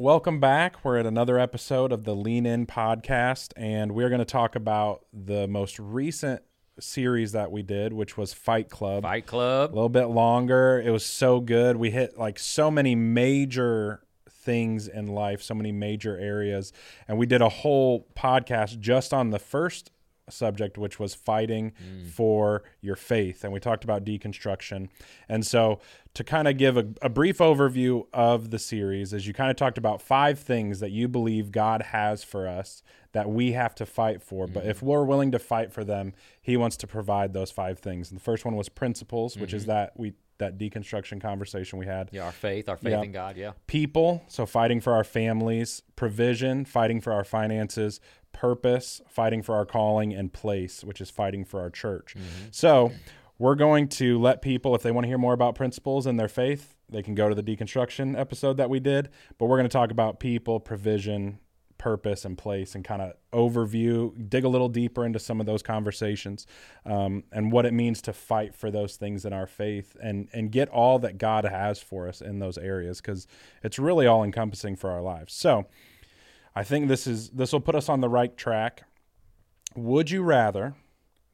Welcome back. We're at another episode of the Lean In podcast, and we're going to talk about the most recent series that we did, which was Fight Club. Fight Club. A little bit longer. It was so good. We hit like so many major things in life, so many major areas, and we did a whole podcast just on the first subject, which was fighting mm. for your faith. And we talked about deconstruction. And so, to kind of give a, a brief overview of the series, as you kind of talked about five things that you believe God has for us that we have to fight for. But if mm. we're willing to fight for them, He wants to provide those five things. And the first one was principles, which is mm-hmm. that we that deconstruction conversation we had Yeah, our faith, our faith Yeah. in God. Yeah. people, so fighting for our families, provision, fighting for our finances, purpose, fighting for our calling, and place, which is fighting for our church. So we're going to let people, if they want to hear more about principles and their faith, they can go to the deconstruction episode that we did. But we're going to talk about people, provision, purpose, and place, and kind of overview, dig a little deeper into some of those conversations, um, and what it means to fight for those things in our faith, and and get all that God has for us in those areas, because it's really all encompassing for our lives. So, I think this is this will put us on the right track. Would you rather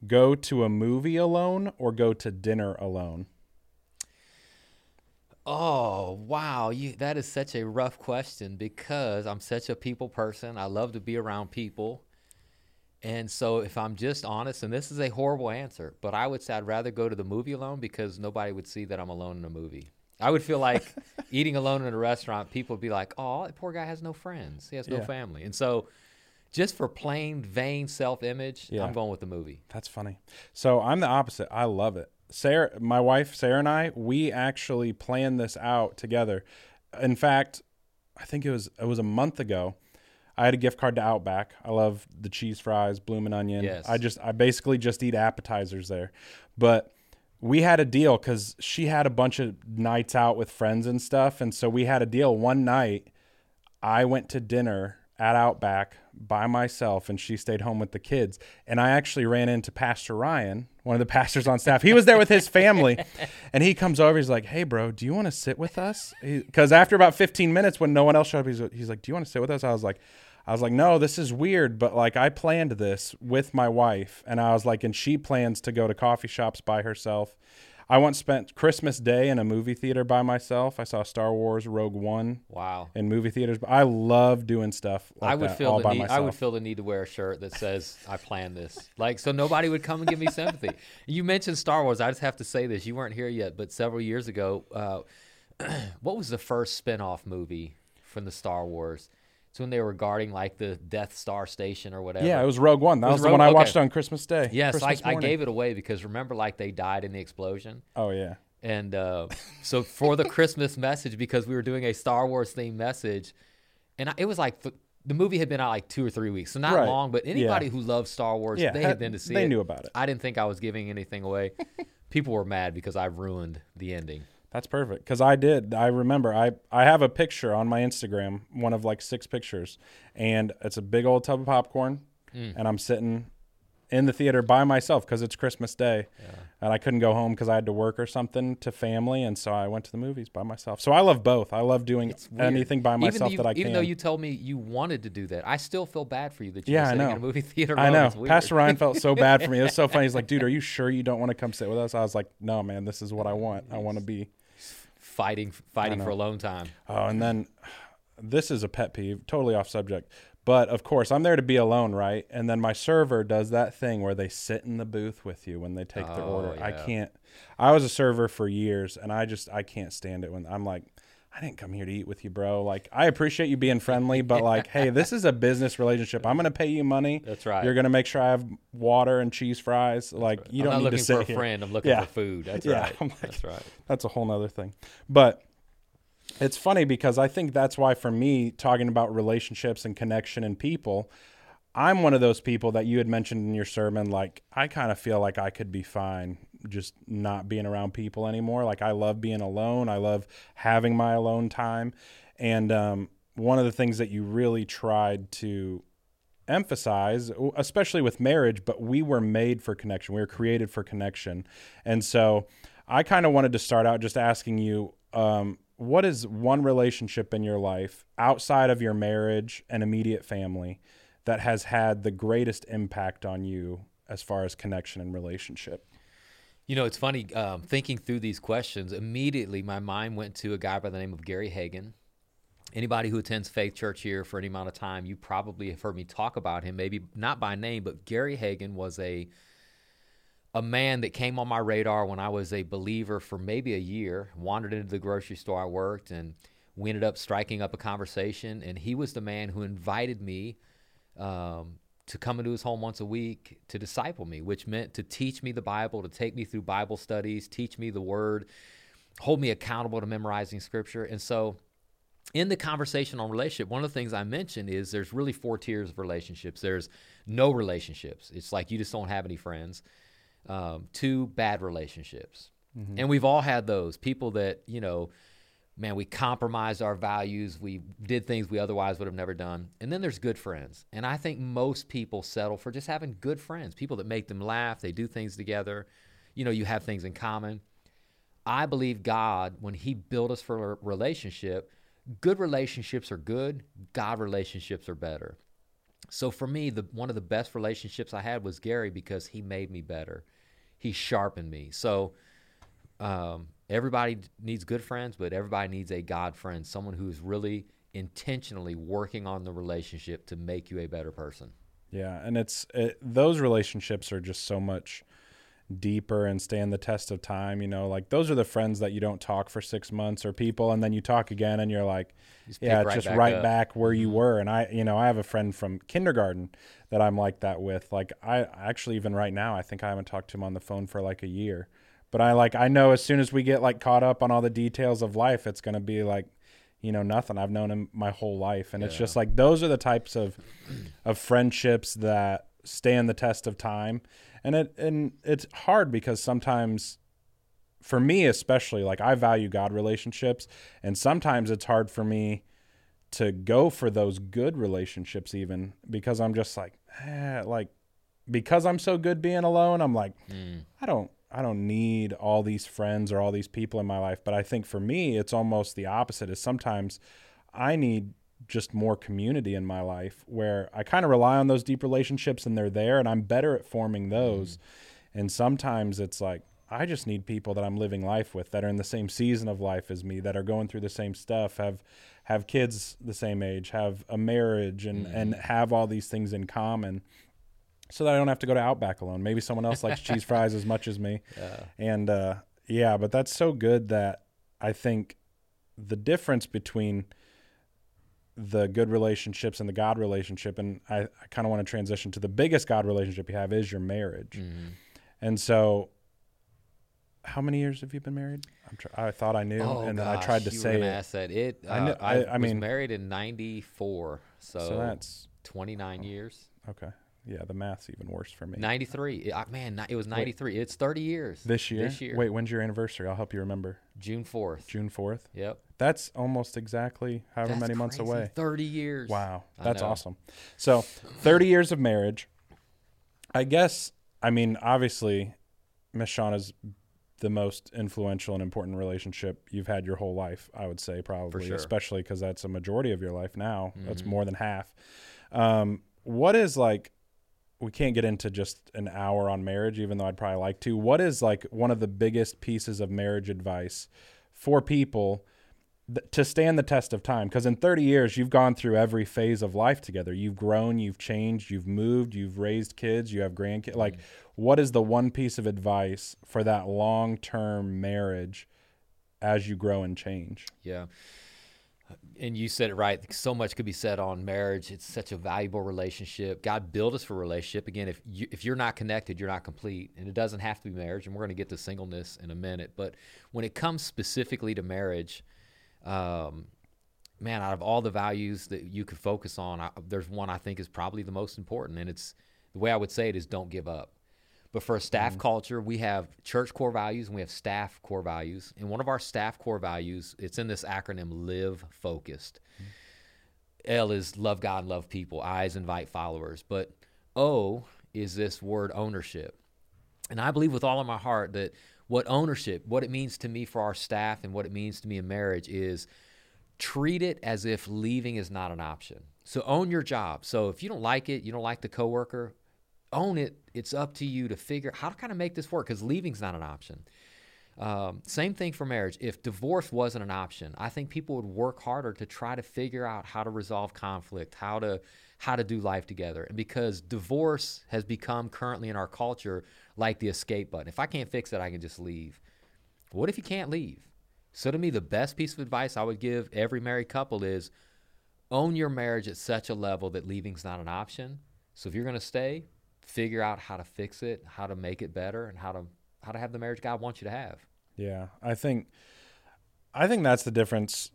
go to a movie alone or go to dinner alone? Oh wow, you that is such a rough question because I'm such a people person. I love to be around people. And so if I'm just honest, and this is a horrible answer, but I would say I'd rather go to the movie alone because nobody would see that I'm alone in a movie. I would feel like eating alone in a restaurant, people would be like, "Oh, that poor guy has no friends. He has no Yeah. family." And so just for plain vain self-image, Yeah. I'm going with the movie. That's funny. So I'm the opposite. I love it. Sarah, my wife Sarah and I, we actually planned this out together. In fact, I think it was it was a month ago. I had a gift card to Outback. I love the cheese fries, bloomin' onion. Yes. I just I basically just eat appetizers there. But we had a deal because she had a bunch of nights out with friends and stuff, and so we had a deal. One night, I went to dinner at Outback by myself, and she stayed home with the kids. And I actually ran into Pastor Ryan, one of the pastors on staff. He was there with his family, and he comes over. He's like, "Hey, bro, do you want to sit with us?" Because after about 15 minutes, when no one else showed up, he's, he's like, "Do you want to sit with us?" I was like. I was like, no, this is weird, but like I planned this with my wife, and I was like, and she plans to go to coffee shops by herself. I once spent Christmas Day in a movie theater by myself. I saw Star Wars Rogue One Wow. in movie theaters. But I love doing stuff like I would that feel all the by need. myself. I would feel the need to wear a shirt that says "I planned this," like so nobody would come and give me sympathy. You mentioned Star Wars. I just have to say this. You weren't here yet, but several years ago, uh, what was the first spin-off movie from the Star Wars? It's when they were guarding like the Death Star station or whatever. yeah, it was Rogue One. That Was was, the Rogue- one I okay. watched on Christmas Day. Yes, I, Christmas I gave it away because remember, like they died in the explosion. Oh yeah, And uh, so for the Christmas message, because we were doing a Star Wars themed message, and I, it was like th- the movie had been out like two or three weeks, so not Right. long. But Yeah. anybody who loves Star Wars, yeah. they had been to see They it. They knew about it. I didn't think I was giving anything away. People were mad because I ruined the ending. That's perfect because I did. I remember. I I have a picture on my Instagram, one of like six pictures, and it's a big old tub of popcorn, Mm. and I'm sitting in the theater by myself because it's Christmas Day, and I couldn't go home because I had to work or something to family, and so I went to the movies by myself. So I love both. I love doing anything by Even myself you- that I can. Even though you told me you wanted to do that, I still feel bad for you that you Yeah, I were sitting know. in a movie theater. I know. Pastor Ryan felt so bad for me. It was so funny. He's like, dude, are you sure you don't want to come sit with us? I was like, no, man, this is what I want. I want to be. fighting, fighting for alone time. Oh, and then this is a pet peeve, totally off subject. But of course, I'm there to be alone, right? And then my server does that thing where they sit in the booth with you when they take their Oh, order. I can't. I was a server for years, and I just I can't stand it when I'm like, I didn't come here to eat with you, bro. Like, I appreciate you being friendly, but like, hey, this is a business relationship. I'm gonna pay you money. That's right. You're gonna make sure I have water and cheese fries. Like, you I'm don't not need looking to sit for a here. friend. I'm looking Yeah. for food. That's Yeah, right. Like- That's right. That's a whole nother thing. But it's funny because I think that's why for me, talking about relationships and connection and people, I'm one of those people that you had mentioned in your sermon. Like, I kind of feel like I could be fine just not being around people anymore. Like, I love being alone. I love having my alone time. And um, one of the things that you really tried to emphasize, especially with marriage, but we were made for connection. We were created for connection. And so I kind of wanted to start out just asking you um, what is one relationship in your life outside of your marriage and immediate family that has had the greatest impact on you as far as connection and relationship? You know, it's funny um, thinking through these questions. Immediately, my mind went to a guy by the name of Gary Haugen. Anybody who attends Faith Church here for any amount of time, you probably have heard me talk about him. Maybe not by name, but Gary Haugen was a a man that came on my radar when I was a believer for maybe a year. Wandered into the grocery store I worked, and we ended up striking up a conversation. And he was the man who invited me um, to come into his home once a week to disciple me, which meant to teach me the Bible, to take me through Bible studies, teach me the Word, hold me accountable to memorizing Scripture. And so, in the conversation on relationship, one of the things I mentioned is there's really four tiers of relationships. There's no relationships. It's like you just don't have any friends. Um, two bad relationships, mm-hmm. and we've all had those people that you know man, we compromised our values. We did things we otherwise would have never done. And then there's good friends. And I think most people settle for just having good friends, people that make them laugh, they do things together. You know, you have things in common. I believe God, when He built us for a relationship, good relationships are good, God relationships are better. So for me, the one of the best relationships I had was Gary because he made me better. He sharpened me. So um, everybody needs good friends, but everybody needs a God friend, someone who's really intentionally working on the relationship to make you a better person. Yeah, and it's it, those relationships are just so much deeper and stand the test of time. You know, like those are the friends that you don't talk for six months or people, and then you talk again, and you're like, yeah, right just back right up. back where you mm-hmm. were. And I, you know, I have a friend from kindergarten that I'm like that with. Like I actually even right now, I think I haven't talked to him on the phone for like a year but I like I know as soon as we get like caught up on all the details of life, it's gonna be like, you know, nothing. I've known him my whole life, and yeah. it's just like those are the types of of friendships that stand the test of time, and it and it's hard because sometimes. For me, especially, like I value God relationships, and sometimes it's hard for me to go for those good relationships, even because I'm just like, eh, like because I'm so good being alone. I'm like, mm. I don't I don't need all these friends or all these people in my life. But I think for me, it's almost the opposite. Is sometimes I need just more community in my life where I kind of rely on those deep relationships and they're there, and I'm better at forming those. Mm. And sometimes it's like I just need people that I'm living life with that are in the same season of life as me, that are going through the same stuff, have have kids the same age, have a marriage, and mm. and have all these things in common so that I don't have to go to Outback alone. Maybe someone else likes cheese fries as much as me. Yeah. And uh, yeah, but that's so good that I think the difference between the good relationships and the God relationship, and I, I kind of want to transition to the biggest God relationship you have is your marriage. Mm-hmm. And so, how many years have you been married? Tr- i thought I knew, oh, and gosh, then I tried to you say were Ask that. It. Uh, I, knew, I, I, I mean, married in '94, so, so that's 29 oh, years. Okay. Yeah, the math's even worse for me. 93. man, it was 93. Wait, it's 30 years. This year? This year. Wait, when's your anniversary? I'll help you remember. June 4th. June 4th? Yep. That's almost exactly however That's many crazy. months away. 30 years. Wow. That's awesome. So, 30 years of marriage. I guess, I mean, obviously, Miss Shawn is the most influential and important relationship you've had your whole life, I would say, probably, sure. especially because that's a majority of your life now. Mm-hmm. That's more than half. Um, what is like we can't get into just an hour on marriage, even though I'd probably like to. What is like one of the biggest pieces of marriage advice for people th- to stand the test of time? Because in 30 years, you've gone through every phase of life together. You've grown, you've changed, you've moved, you've raised kids, you have grandkids. Mm-hmm. Like, what is the one piece of advice for that long term marriage as you grow and change? Yeah and you said it right. So much could be said on marriage. It's such a valuable relationship. God built us for relationship. Again, if you, if you're not connected, you're not complete, and it doesn't have to be marriage. And we're going to get to singleness in a minute. But when it comes specifically to marriage, um, man, out of all the values that you could focus on, I, there's one I think is probably the most important, and it's the way I would say it is don't give up. But for a staff mm-hmm. culture, we have church core values and we have staff core values. And one of our staff core values, it's in this acronym live focused. Mm-hmm. L is love God, and love people. I is invite followers. But O is this word ownership. And I believe with all of my heart that what ownership, what it means to me for our staff, and what it means to me in marriage is treat it as if leaving is not an option. So own your job. So if you don't like it, you don't like the coworker, own it. It's up to you to figure how to kind of make this work because leaving's not an option. Um, same thing for marriage. If divorce wasn't an option, I think people would work harder to try to figure out how to resolve conflict, how to how to do life together. And because divorce has become currently in our culture like the escape button. If I can't fix it, I can just leave. What if you can't leave? So to me, the best piece of advice I would give every married couple is own your marriage at such a level that leaving's not an option. So if you're going to stay, figure out how to fix it, how to make it better, and how to how to have the marriage God wants you to have. Yeah, I think I think that's the difference.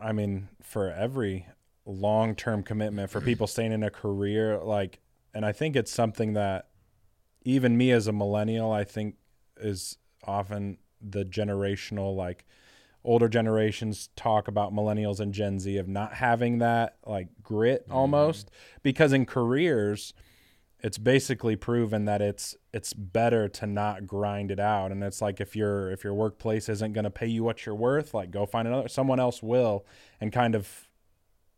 I mean, for every long-term commitment for people staying in a career like and I think it's something that even me as a millennial, I think is often the generational like older generations talk about millennials and Gen Z of not having that like grit mm-hmm. almost because in careers it's basically proven that it's it's better to not grind it out and it's like if your if your workplace isn't going to pay you what you're worth like go find another someone else will and kind of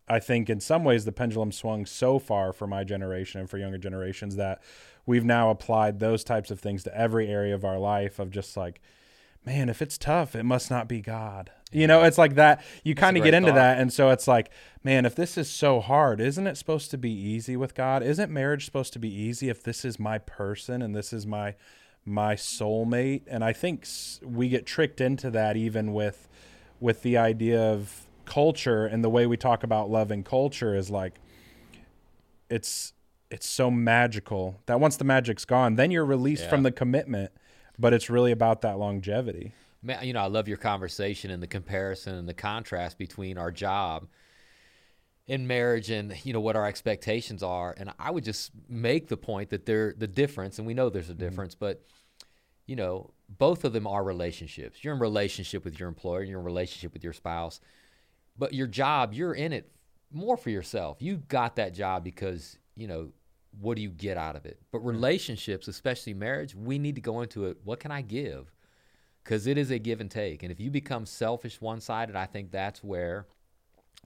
I think in some ways the pendulum swung so far for my generation and for younger generations that we've now applied those types of things to every area of our life of just like man, if it's tough, it must not be God. You know, it's like that. You kind of get into thought. that. And so it's like, man, if this is so hard, isn't it supposed to be easy with God? Isn't marriage supposed to be easy if this is my person and this is my my soulmate? And I think we get tricked into that even with with the idea of culture and the way we talk about love and culture is like it's it's so magical that once the magic's gone, then you're released yeah. from the commitment but it's really about that longevity. You know, I love your conversation and the comparison and the contrast between our job in marriage and you know what our expectations are and i would just make the point that they're the difference and we know there's a mm-hmm. difference mm-hmm. but you know both of them are relationships you're in relationship with your employer you're in relationship with your spouse but your job you're in it more for yourself you got that job because you know what do you get out of it? But relationships, especially marriage, we need to go into it. What can I give? Because it is a give and take. And if you become selfish one sided, I think that's where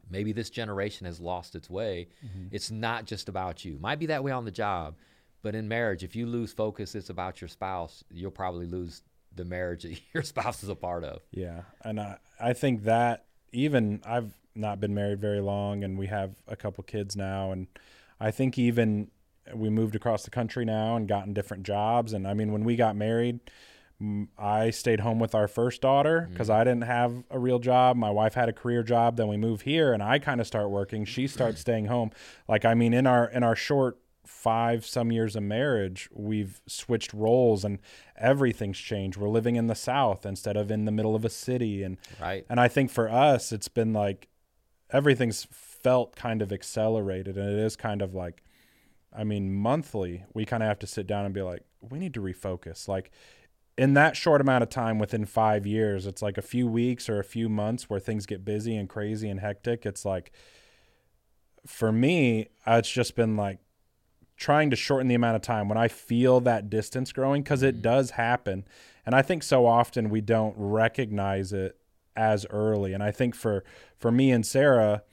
maybe this generation has lost its way. Mm-hmm. It's not just about you. Might be that way on the job, but in marriage, if you lose focus, it's about your spouse. You'll probably lose the marriage that your spouse is a part of. Yeah, and I I think that even I've not been married very long, and we have a couple kids now, and I think even we moved across the country now and gotten different jobs. And I mean, when we got married, I stayed home with our first daughter because mm-hmm. I didn't have a real job. My wife had a career job. Then we move here, and I kind of start working. She starts staying home. Like I mean, in our in our short five some years of marriage, we've switched roles and everything's changed. We're living in the South instead of in the middle of a city, and right. And I think for us, it's been like everything's felt kind of accelerated, and it is kind of like I mean, monthly, we kind of have to sit down and be like, we need to refocus. Like, in that short amount of time within five years, it's like a few weeks or a few months where things get busy and crazy and hectic. It's like, for me, it's just been like trying to shorten the amount of time when I feel that distance growing because it mm-hmm. does happen. And I think so often we don't recognize it as early. And I think for for me and Sarah,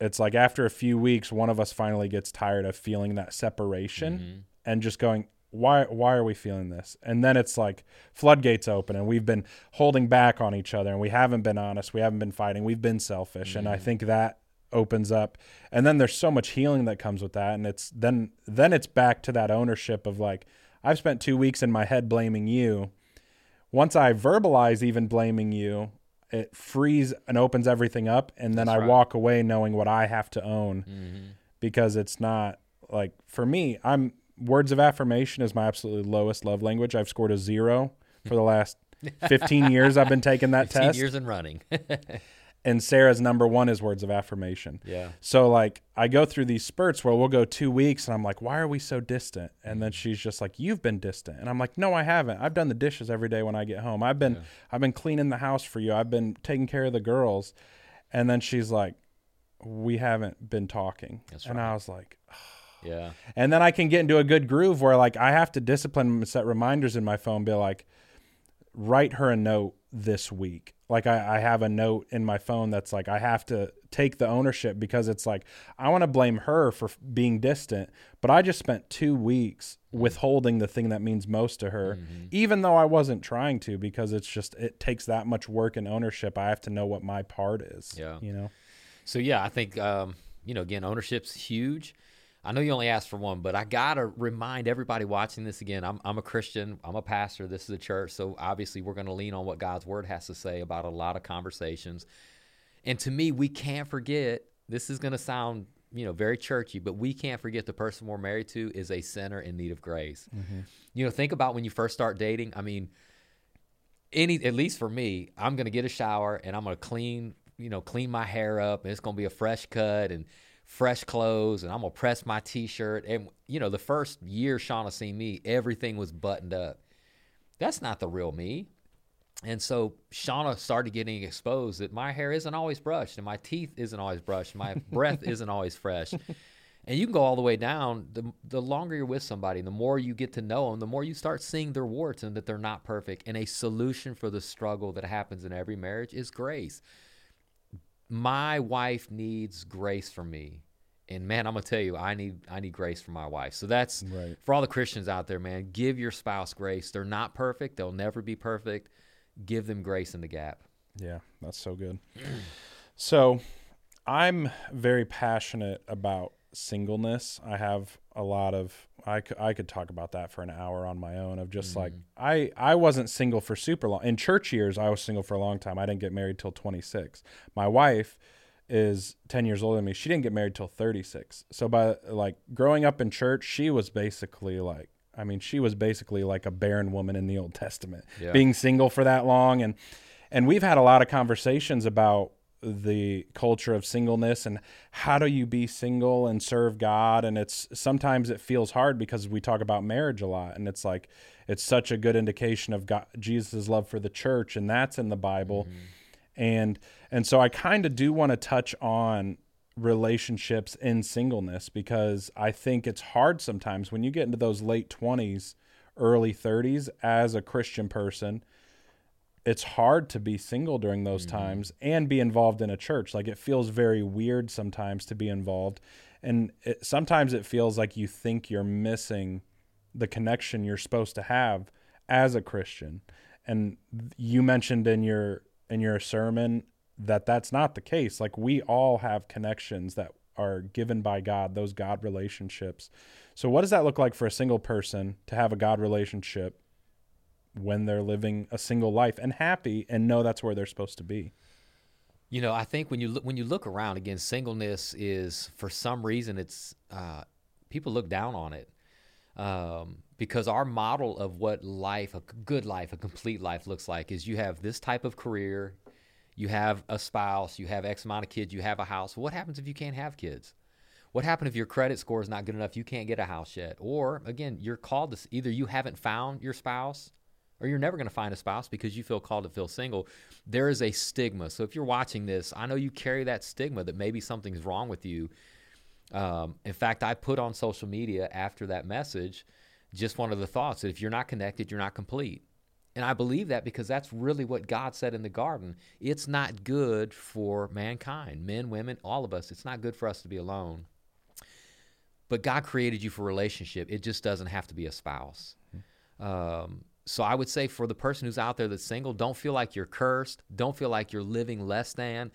it's like after a few weeks, one of us finally gets tired of feeling that separation mm-hmm. and just going, why why are we feeling this? And then it's like floodgates open and we've been holding back on each other and we haven't been honest, we haven't been fighting, we've been selfish. Mm-hmm. And I think that opens up and then there's so much healing that comes with that and it's then then it's back to that ownership of like I've spent 2 weeks in my head blaming you. Once I verbalize even blaming you, it frees and opens everything up and then That's I right. walk away knowing what I have to own mm-hmm. because it's not like for me I'm words of affirmation is my absolutely lowest love language. I've scored a 0 for the last 15 years I've been taking that 15 test. years and running. and Sarah's number one is words of affirmation. Yeah. So like I go through these spurts where we'll go two weeks and I'm like, why are we so distant? And then mm-hmm. she's just like, you've been distant. And I'm like, no, I haven't. I've done the dishes every day when I get home. I've been yeah. I've been cleaning the house for you. I've been taking care of the girls. And then she's like, we haven't been talking. That's and right. I was like, oh. Yeah. And then I can get into a good groove where like I have to discipline and set reminders in my phone, be like, write her a note this week. Like I, I have a note in my phone that's like I have to take the ownership because it's like I want to blame her for being distant, but I just spent two weeks withholding the thing that means most to her, mm-hmm. even though I wasn't trying to, because it's just it takes that much work and ownership. I have to know what my part is. Yeah, you know. So yeah, I think um, you know again ownership's huge. I know you only asked for one, but I gotta remind everybody watching this again. I'm I'm a Christian. I'm a pastor. This is a church, so obviously we're going to lean on what God's word has to say about a lot of conversations. And to me, we can't forget. This is going to sound you know very churchy, but we can't forget the person we're married to is a sinner in need of grace. Mm-hmm. You know, think about when you first start dating. I mean, any at least for me, I'm going to get a shower and I'm going to clean you know clean my hair up, and it's going to be a fresh cut and fresh clothes and I'm gonna press my t-shirt. And you know, the first year Shauna seen me, everything was buttoned up. That's not the real me. And so Shauna started getting exposed that my hair isn't always brushed and my teeth isn't always brushed, my breath isn't always fresh. And you can go all the way down. The, the longer you're with somebody, the more you get to know them, the more you start seeing their warts and that they're not perfect. And a solution for the struggle that happens in every marriage is grace my wife needs grace from me. And man i'm gonna tell you i need i need grace from my wife. So that's right. for all the christians out there man give your spouse grace. They're not perfect. They'll never be perfect. Give them grace in the gap. Yeah that's so good. So i'm very passionate about singleness. I have a lot of I could, I could talk about that for an hour on my own of just mm like I I wasn't single for super long. In church years I was single for a long time. I didn't get married till 26 my wife is 10 years older than me. She didn't get married till 36 so by like growing up in church she was basically like I mean she was basically like a barren woman in the Old Testament yeah. being single for that long. And and we've had a lot of conversations about the culture of singleness and how do you be single and serve God and it's sometimes it feels hard because we talk about marriage a lot and it's like it's such a good indication of God Jesus' love for the church and that's in the Bible mm-hmm. and and so I kind of do want to touch on relationships in singleness because I think it's hard sometimes when you get into those late 20s early 30s as a Christian person it's hard to be single during those mm-hmm. times and be involved in a church. Like it feels very weird sometimes to be involved. And it, sometimes it feels like you think you're missing the connection you're supposed to have as a Christian. And you mentioned in your in your sermon that that's not the case. Like we all have connections that are given by God, those God relationships. So what does that look like for a single person to have a God relationship when they're living a single life and happy and know that's where they're supposed to be. You know, I think when you look, when you look around again, singleness is for some reason it's uh, people look down on it um, because our model of what life, a good life, a complete life looks like is you have this type of career, you have a spouse, you have X amount of kids, you have a house. What happens if you can't have kids? What happens if your credit score is not good enough? You can't get a house yet, or again, you're called to either you haven't found your spouse or you're never going to find a spouse because you feel called to feel single. There is a stigma. So if you're watching this, I know you carry that stigma that maybe something's wrong with you. Um, in fact, I put on social media after that message just one of the thoughts that if you're not connected, you're not complete. And I believe that because that's really what God said in the garden. It's not good for mankind, men, women, all of us. It's not good for us to be alone. But God created you for relationship. It just doesn't have to be a spouse. Hmm. Um, so I would say for the person who's out there that's single, don't feel like you're cursed. Don't feel like you're living less than.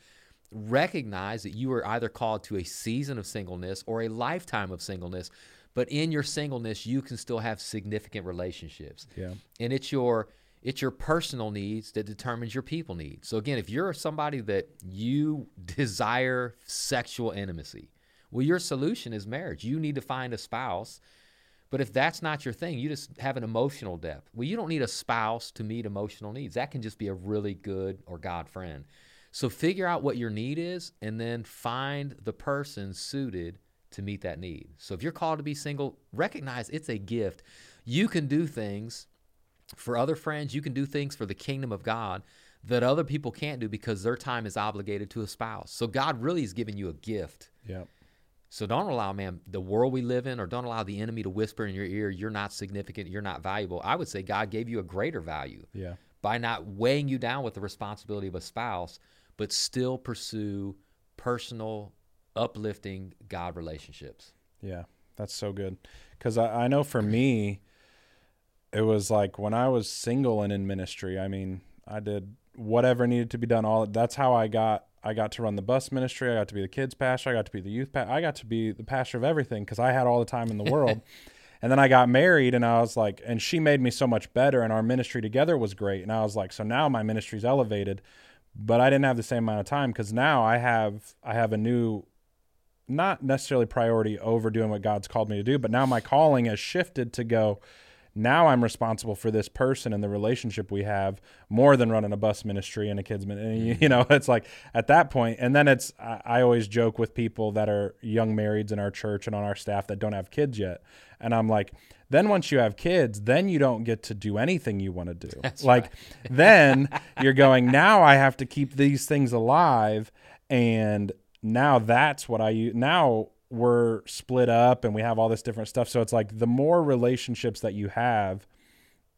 Recognize that you are either called to a season of singleness or a lifetime of singleness. But in your singleness, you can still have significant relationships. Yeah. And it's your it's your personal needs that determines your people needs. So again, if you're somebody that you desire sexual intimacy, well, your solution is marriage. You need to find a spouse but if that's not your thing, you just have an emotional depth. Well, you don't need a spouse to meet emotional needs. That can just be a really good or God friend. So figure out what your need is and then find the person suited to meet that need. So if you're called to be single, recognize it's a gift. You can do things for other friends, you can do things for the kingdom of God that other people can't do because their time is obligated to a spouse. So God really is giving you a gift. Yeah. So don't allow, man, the world we live in, or don't allow the enemy to whisper in your ear, you're not significant, you're not valuable. I would say God gave you a greater value. Yeah. by not weighing you down with the responsibility of a spouse, but still pursue personal, uplifting God relationships. Yeah, that's so good. Because I, I know for me, it was like when I was single and in ministry. I mean, I did whatever needed to be done. All that's how I got. I got to run the bus ministry. I got to be the kids pastor. I got to be the youth pastor. I got to be the pastor of everything because I had all the time in the world. and then I got married, and I was like, and she made me so much better, and our ministry together was great. And I was like, so now my ministry's elevated, but I didn't have the same amount of time because now I have I have a new not necessarily priority over doing what God's called me to do, but now my calling has shifted to go, now I'm responsible for this person and the relationship we have more than running a bus ministry and a kids ministry. You mm-hmm. know, it's like at that point, and then it's I, I, always joke with people that are young marrieds in our church and on our staff that don't have kids yet, and I'm like, then once you have kids, then you don't get to do anything you want to do. That's like right. then you're going now I have to keep these things alive and now that's what I use. Now we're split up and we have all this different stuff. So it's like the more relationships that you have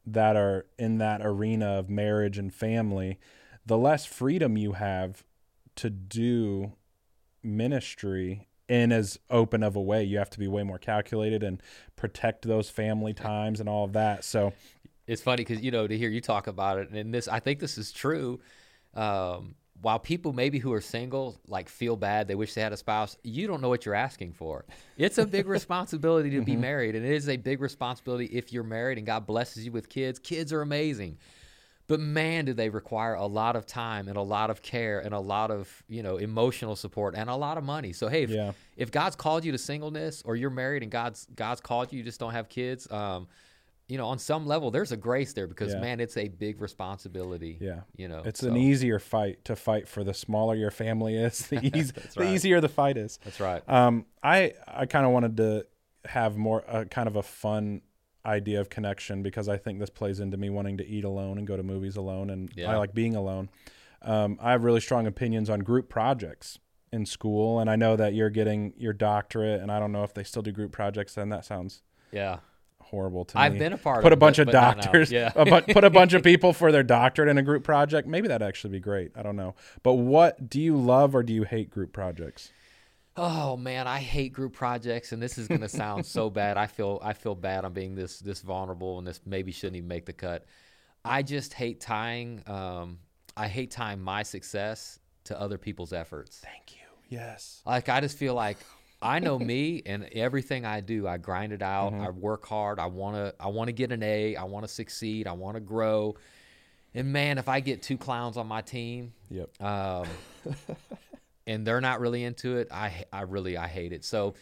that are in that arena of marriage and family, the less freedom you have to do ministry in as open of a way. You have to be way more calculated and protect those family times and all of that. So it's funny because you know to hear you talk about it, and this I think this is true. Um, while people maybe who are single like feel bad, they wish they had a spouse, you don't know what you're asking for. It's a big responsibility to be Mm-hmm. married, and it is a big responsibility if you're married and God blesses you with kids. Kids are amazing. But man, do they require a lot of time and a lot of care and a lot of, you know, emotional support and a lot of money. So hey, if, Yeah. if God's called you to singleness or you're married and God's God's called you, you just don't have kids, um, you know, on some level there's a grace there because Yeah. man, it's a big responsibility. Yeah. You know. It's so- an easier fight to fight for the smaller your family is, the, eas- the easier the fight is. That's right. Um, I I kind of wanted to have more uh, kind of a fun idea of connection because I think this plays into me wanting to eat alone and go to movies alone, and Yeah. I like being alone. Um, I have really strong opinions on group projects in school, and I know that you're getting your doctorate, and I don't know if they still do group projects. Then that sounds Yeah. Horrible to I've me. been a part put of a bunch it, of but not now. doctors, Yeah. a bu- put a bunch of people for their doctorate in a group project. Maybe that'd actually be great. I don't know. But what do you love or do you hate group projects? Oh man, I hate group projects, and this is gonna sound so bad. I feel I feel bad. I'm being this this vulnerable, and this maybe shouldn't even make the cut. I just hate tying. Um, I hate tying my success to other people's efforts. Thank you. Yes. Like I just feel like I know me, and everything I do, I grind it out. Mm-hmm. I work hard. I wanna I wanna get an A. I wanna succeed. I wanna grow. And man, if I get two clowns on my team, Yep. um, and they're not really into it, I I really I hate it. So,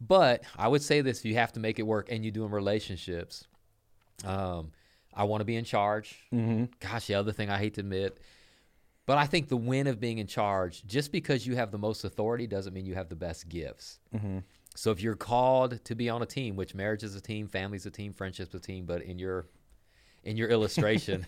but I would say this: if you have to make it work, and you do in relationships, um, I want to be in charge. Mm-hmm. Gosh, the other thing I hate to admit, but I think the win of being in charge, just because you have the most authority, doesn't mean you have the best gifts. Mm-hmm. So if you're called to be on a team, which marriage is a team, family's a team, friendship's a team, but in your in your illustration,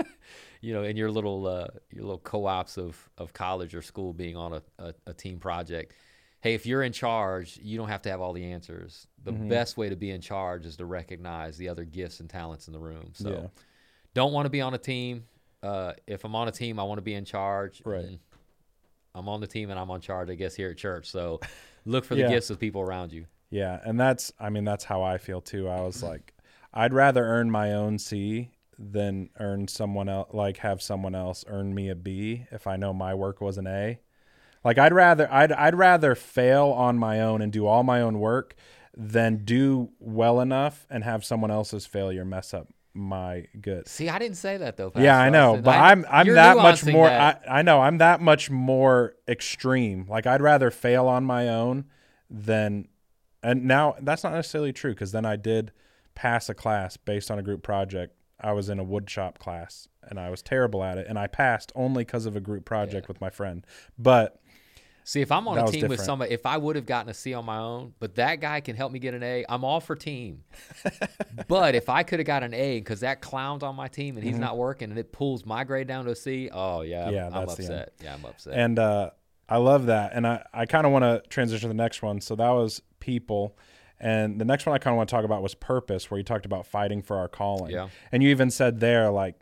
you know, in your little uh, your little co-ops of of college or school being on a, a, a team project, hey, if you're in charge, you don't have to have all the answers. The Mm-hmm. best way to be in charge is to recognize the other gifts and talents in the room. So Yeah. don't want to be on a team. Uh, if I'm on a team, I want to be in charge. Right. I'm on the team and I'm on charge, I guess, here at church. So look for the Yeah. gifts of people around you. Yeah, and that's I mean that's how I feel too. I was like I'd rather earn my own C than earn someone else like have someone else earn me a B if I know my work was an A. Like I'd rather I'd I'd rather fail on my own and do all my own work than do well enough and have someone else's failure mess up my good. See, I didn't say that though. Yeah, I know, Austin. but I- I'm I'm that much more. that. I, I know I'm that much more extreme. Like I'd rather fail on my own than, and now that's not necessarily true because then I did pass a class based on a group project. I was in a wood shop class and I was terrible at it, and I passed only because of a group project with my friend. But See, if I'm on That a team with somebody, if I would have gotten a C on my own, but that guy can help me get an A, I'm all for team. but if I could have got an A because that clown's on my team and he's not working and it pulls my grade down to a C, oh yeah, Mm-hmm. Yeah, I'm end. upset. Yeah, I'm upset. and uh, I love that. And I, I kind of want to transition to the next one. So that was people. And the next one I kind of want to talk about was purpose, where you talked about fighting for our calling. Yeah. And you even said there, like,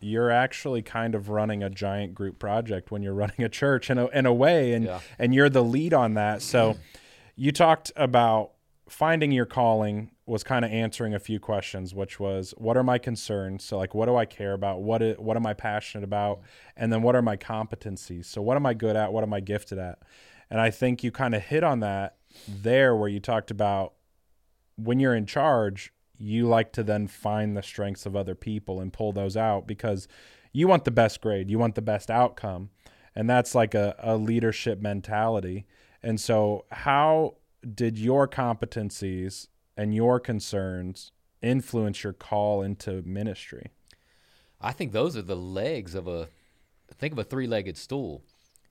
you're actually kind of running a giant group project when you're running a church in a, in a way and Yeah. and you're the lead on that. So you talked about finding your calling was kind of answering a few questions which was what are my concerns? So like what do i care about? What i- what am i passionate about? And then what are my competencies? So what am i good at? What am i gifted at? And i think you kind of hit on that there where you talked about when you're in charge, you like to then find the strengths of other people and pull those out because you want the best grade, you want the best outcome. And that's like a, a leadership mentality. And so, how did your competencies and your concerns influence your call into ministry? I think those are the legs of a think of a three-legged stool.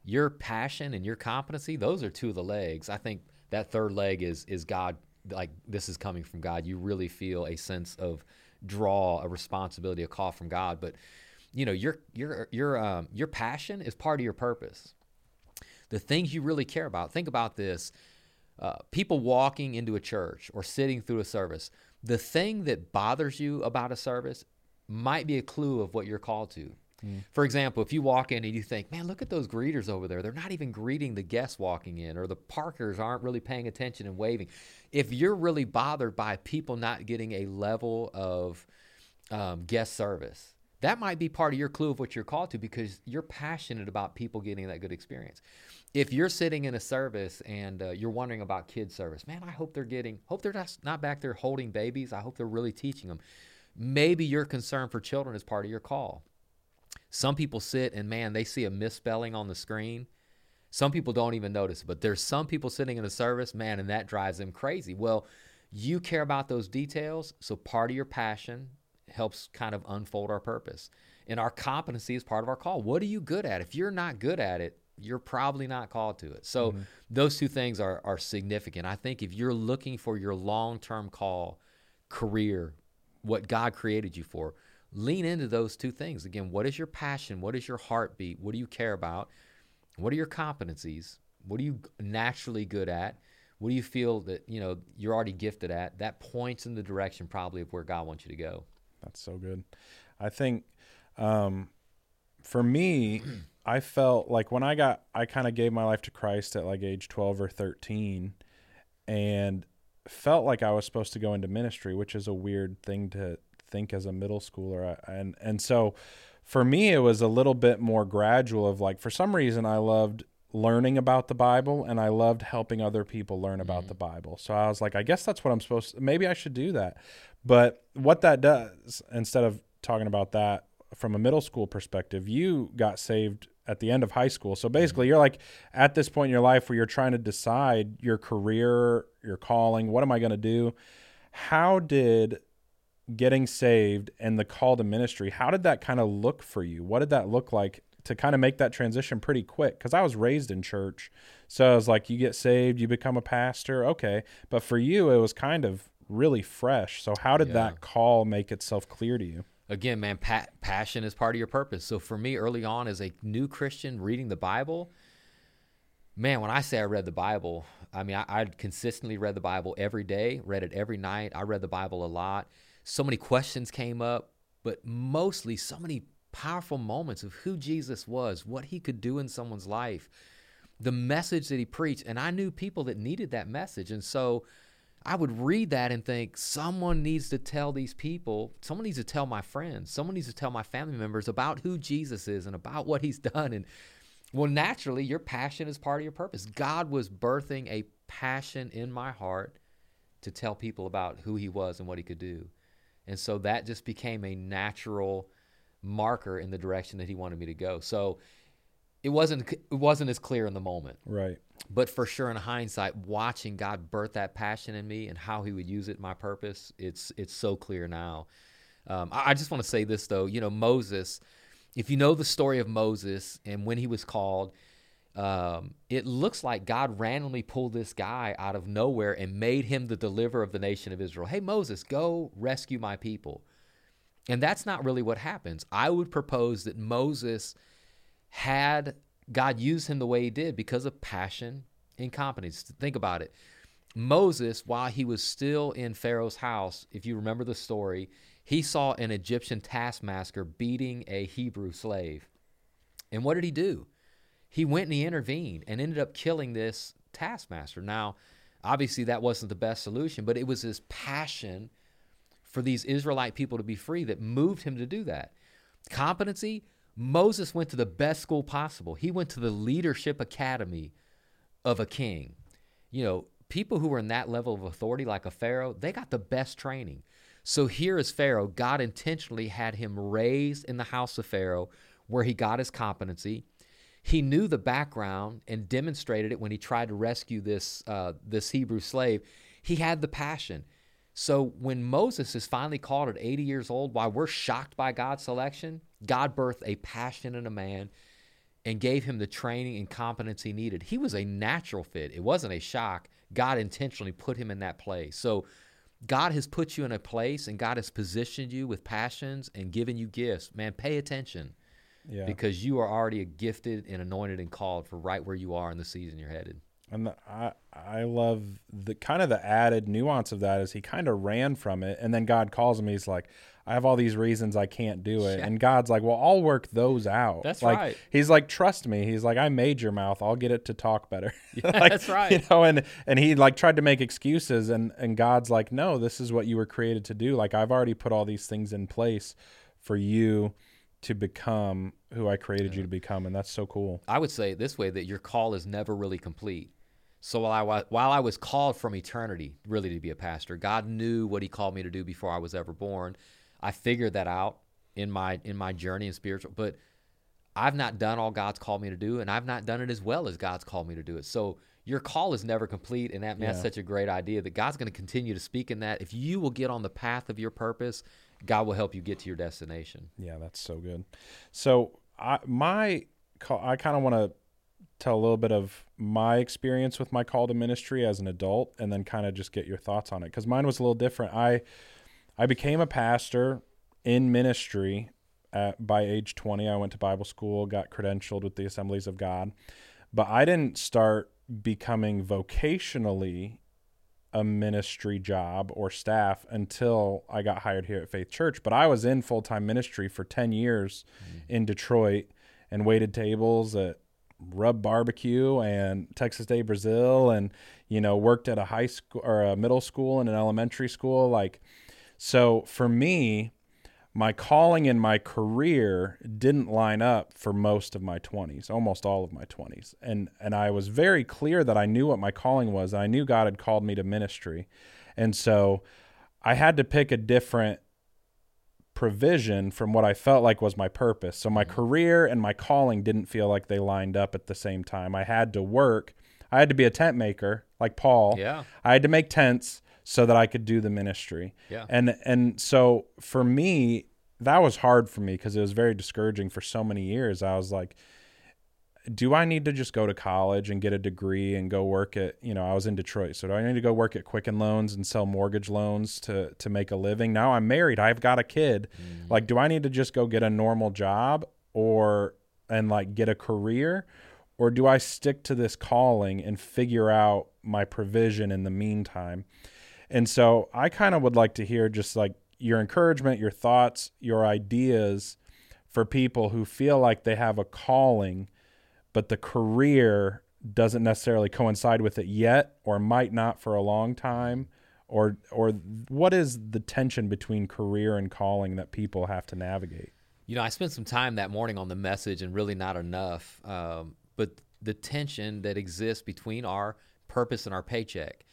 Your passion and your competency, those are two of the legs. I think that third leg is is God like this is coming from God. You really feel a sense of draw, a responsibility, a call from God, but you know, your your your um your passion is part of your purpose. The things you really care about. Think about this. Uh, people walking into a church or sitting through a service, the thing that bothers you about a service might be a clue of what you're called to. For example, if you walk in and you think, man, look at those greeters over there. They're not even greeting the guests walking in, or the parkers aren't really paying attention and waving. If you're really bothered by people not getting a level of um, guest service, that might be part of your clue of what you're called to because you're passionate about people getting that good experience. If you're sitting in a service and uh, you're wondering about kids service, man, I hope they're getting, hope they're not, not back there holding babies. I hope they're really teaching them. Maybe your concern for children is part of your call. Some people sit and man, they see a misspelling on the screen. Some people don't even notice, but there's some people sitting in a service, man, and that drives them crazy. Well, you care about those details, so part of your passion helps kind of unfold our purpose. And our competency is part of our call. What are you good at? If you're not good at it, you're probably not called to it. So mm-hmm. those two things are are significant. I think if you're looking for your long-term call, career, what God created you for, lean into those two things. Again, what is your passion? What is your heartbeat? What do you care about? What are your competencies? What are you naturally good at? What do you feel that, you know, you're already gifted at? That points in the direction probably of where God wants you to go. That's so good. I think um, for me, I felt like when I got, I kind of gave my life to Christ at like age 12 or 13 and felt like I was supposed to go into ministry, which is a weird thing to think as a middle schooler. And, and so for me, it was a little bit more gradual of like, for some reason, I loved learning about the Bible and I loved helping other people learn about mm-hmm. the Bible. So I was like, I guess that's what I'm supposed to, maybe I should do that. But what that does, instead of talking about that from a middle school perspective, you got saved at the end of high school. So mm-hmm. basically, you're like at this point in your life where you're trying to decide your career, your calling, what am I going to do? How did getting saved and the call to ministry, how did that kind of look for you? What did that look like to kind of make that transition pretty quick? Because I was raised in church. So I was like, you get saved, you become a pastor. Okay. But for you, it was kind of really fresh. So how did Yeah. that call make itself clear to you? Again, man, pa- passion is part of your purpose. So for me, early on as a new Christian reading the Bible, man, when I say I read the Bible, I mean, I, I'd consistently read the Bible every day, read it every night. I read the Bible a lot. So many questions came up, but mostly so many powerful moments of who Jesus was, what he could do in someone's life, the message that he preached. And I knew people that needed that message. And so I would read that and think, someone needs to tell these people, someone needs to tell my friends, someone needs to tell my family members about who Jesus is and about what he's done. And well, naturally, your passion is part of your purpose. God was birthing a passion in my heart to tell people about who he was and what he could do. And so that just became a natural marker in the direction that he wanted me to go. So it wasn't it wasn't as clear in the moment Right. but for sure in hindsight watching god birth that passion in me and how he would use it in my purpose it's it's so clear now um, I, I just want to say this though you know moses if you know the story of moses and when he was called um, it looks like god randomly pulled this guy out of nowhere and made him the deliverer of the nation of israel hey moses go rescue my people and that's not really what happens i would propose that moses had God use him the way he did because of passion and competence. Think about it. Moses, while he was still in Pharaoh's house, if you remember the story, he saw an Egyptian taskmaster beating a Hebrew slave. And what did he do? He went and he intervened and ended up killing this taskmaster. Now, obviously, that wasn't the best solution, but it was his passion for these Israelite people to be free that moved him to do that. Competency Moses went to the best school possible, he went to the leadership academy of a king. You know, people who were in that level of authority, like a Pharaoh, they got the best training. So here is Pharaoh. God intentionally had him raised in the house of Pharaoh where he got his competency. He knew the background and demonstrated it when he tried to rescue this, uh, this Hebrew slave. He had the passion. So when Moses is finally called at 80 years old, while we're shocked by God's selection, God birthed a passion in a man and gave him the training and competence he needed. He was a natural fit. It wasn't a shock. God intentionally put him in that place. So God has put you in a place and God has positioned you with passions and given you gifts. Man, pay attention yeah. because you are already gifted and anointed and called for right where you are in the season you're headed. And the, I I love the kind of the added nuance of that is he kind of ran from it, and then God calls him. He's like, I have all these reasons I can't do it, yeah. and God's like, Well, I'll work those out. That's like, right. He's like, Trust me. He's like, I made your mouth. I'll get it to talk better. Yeah, like, that's right. You know, and and he like tried to make excuses, and and God's like, No, this is what you were created to do. Like I've already put all these things in place for you to become who I created yeah. you to become, and that's so cool. I would say this way that your call is never really complete. So while I while I was called from eternity, really to be a pastor, God knew what He called me to do before I was ever born. I figured that out in my in my journey in spiritual, but I've not done all God's called me to do, and I've not done it as well as God's called me to do it. So your call is never complete, and that, yeah. that's such a great idea that God's going to continue to speak in that. If you will get on the path of your purpose, God will help you get to your destination. Yeah, that's so good. So I my call, I kind of want to tell a little bit of my experience with my call to ministry as an adult, and then kind of just get your thoughts on it because mine was a little different. I I became a pastor in ministry at, by age 20. I went to Bible school, got credentialed with the Assemblies of God, but I didn't start becoming vocationally a ministry job or staff until I got hired here at Faith Church. But I was in full time ministry for 10 years mm-hmm. in Detroit and waited tables at Rub Barbecue and Texas de Brazil and, you know, worked at a high school or a middle school and an elementary school. Like, so for me, my calling and my career didn't line up for most of my 20s almost all of my 20s and and I was very clear that I knew what my calling was. I knew God had called me to ministry. And so I had to pick a different provision from what I felt like was my purpose. So my mm-hmm. career and my calling didn't feel like they lined up at the same time. I had to work. I had to be a tent maker like Paul. Yeah. I had to make tents so that I could do the ministry. Yeah. And and so for me, that was hard for me because it was very discouraging for so many years. I was like, do I need to just go to college and get a degree and go work at, you know, I was in Detroit. So do I need to go work at Quicken Loans and sell mortgage loans to to make a living? Now I'm married. I've got a kid. Mm-hmm. Like do I need to just go get a normal job or and like get a career or do I stick to this calling and figure out my provision in the meantime? And so I kind of would like to hear just like your encouragement, your thoughts, your ideas for people who feel like they have a calling, but the career doesn't necessarily coincide with it yet or might not for a long time or or what is the tension between career and calling that people have to navigate? You know i spent some time that morning on the message and really not enough um, but the tension that exists between our purpose and our paycheck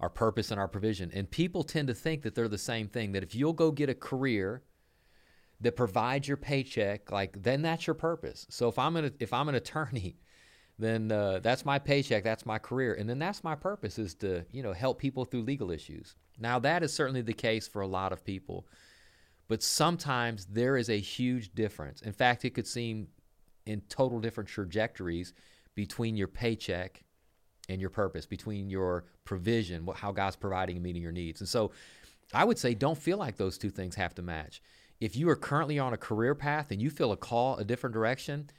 our purpose and our provision. And people tend to think that they're the same thing, that if you'll go get a career that provides your paycheck, like then that's your purpose. So if I'm an if I'm an attorney, then uh, that's my paycheck, that's my career, and then that's my purpose is to you know help people through legal issues. Now that is certainly the case for a lot of people, but sometimes there is a huge difference. In fact, it could seem in total different trajectories between your paycheck and your purpose, between your provision, how God's providing and meeting your needs. And so I would say don't feel like those two things have to match. If you are currently on a career path and you feel a call a different direction,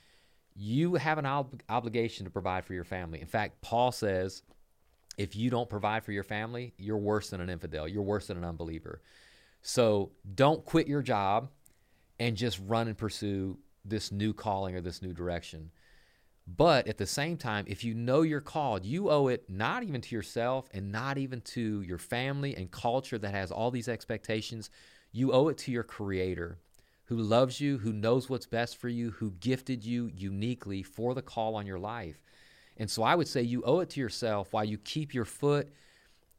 you have an ob- obligation to provide for your family. In fact, Paul says if you don't provide for your family, you're worse than an infidel. You're worse than an unbeliever. So don't quit your job and just run and pursue this new calling or this new direction. But at the same time, if you know you're called, you owe it not even to yourself and not even to your family and culture that has all these expectations. You owe it to your creator who loves you, who knows what's best for you, who gifted you uniquely for the call on your life. And so I would say you owe it to yourself while you keep your foot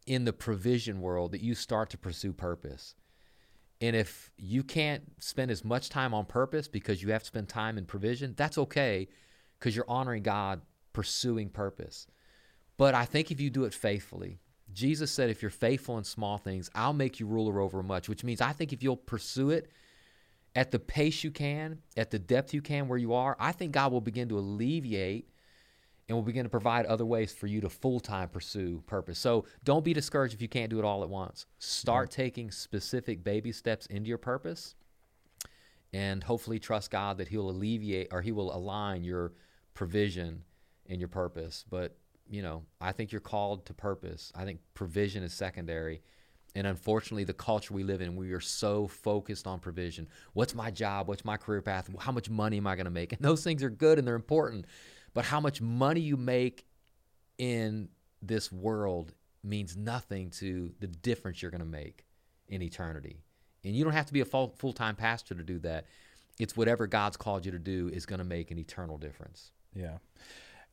in the provision world that you start to pursue purpose. And if you can't spend as much time on purpose because you have to spend time in provision, that's okay because you're honoring God pursuing purpose. But I think if you do it faithfully, Jesus said, if you're faithful in small things, I'll make you ruler over much, which means I think if you'll pursue it at the pace you can, at the depth you can where you are, I think God will begin to alleviate and will begin to provide other ways for you to full time pursue purpose. So don't be discouraged if you can't do it all at once. Start mm-hmm. taking specific baby steps into your purpose and hopefully trust God that He'll alleviate or He will align your provision in your purpose. But, you know, I think you're called to purpose. I think provision is secondary. And unfortunately, the culture we live in, we are so focused on provision. What's my job? What's my career path? How much money am I going to make? And those things are good and they're important. But how much money you make in this world means nothing to the difference you're going to make in eternity. And you don't have to be a full time pastor to do that. It's whatever God's called you to do is going to make an eternal difference. Yeah,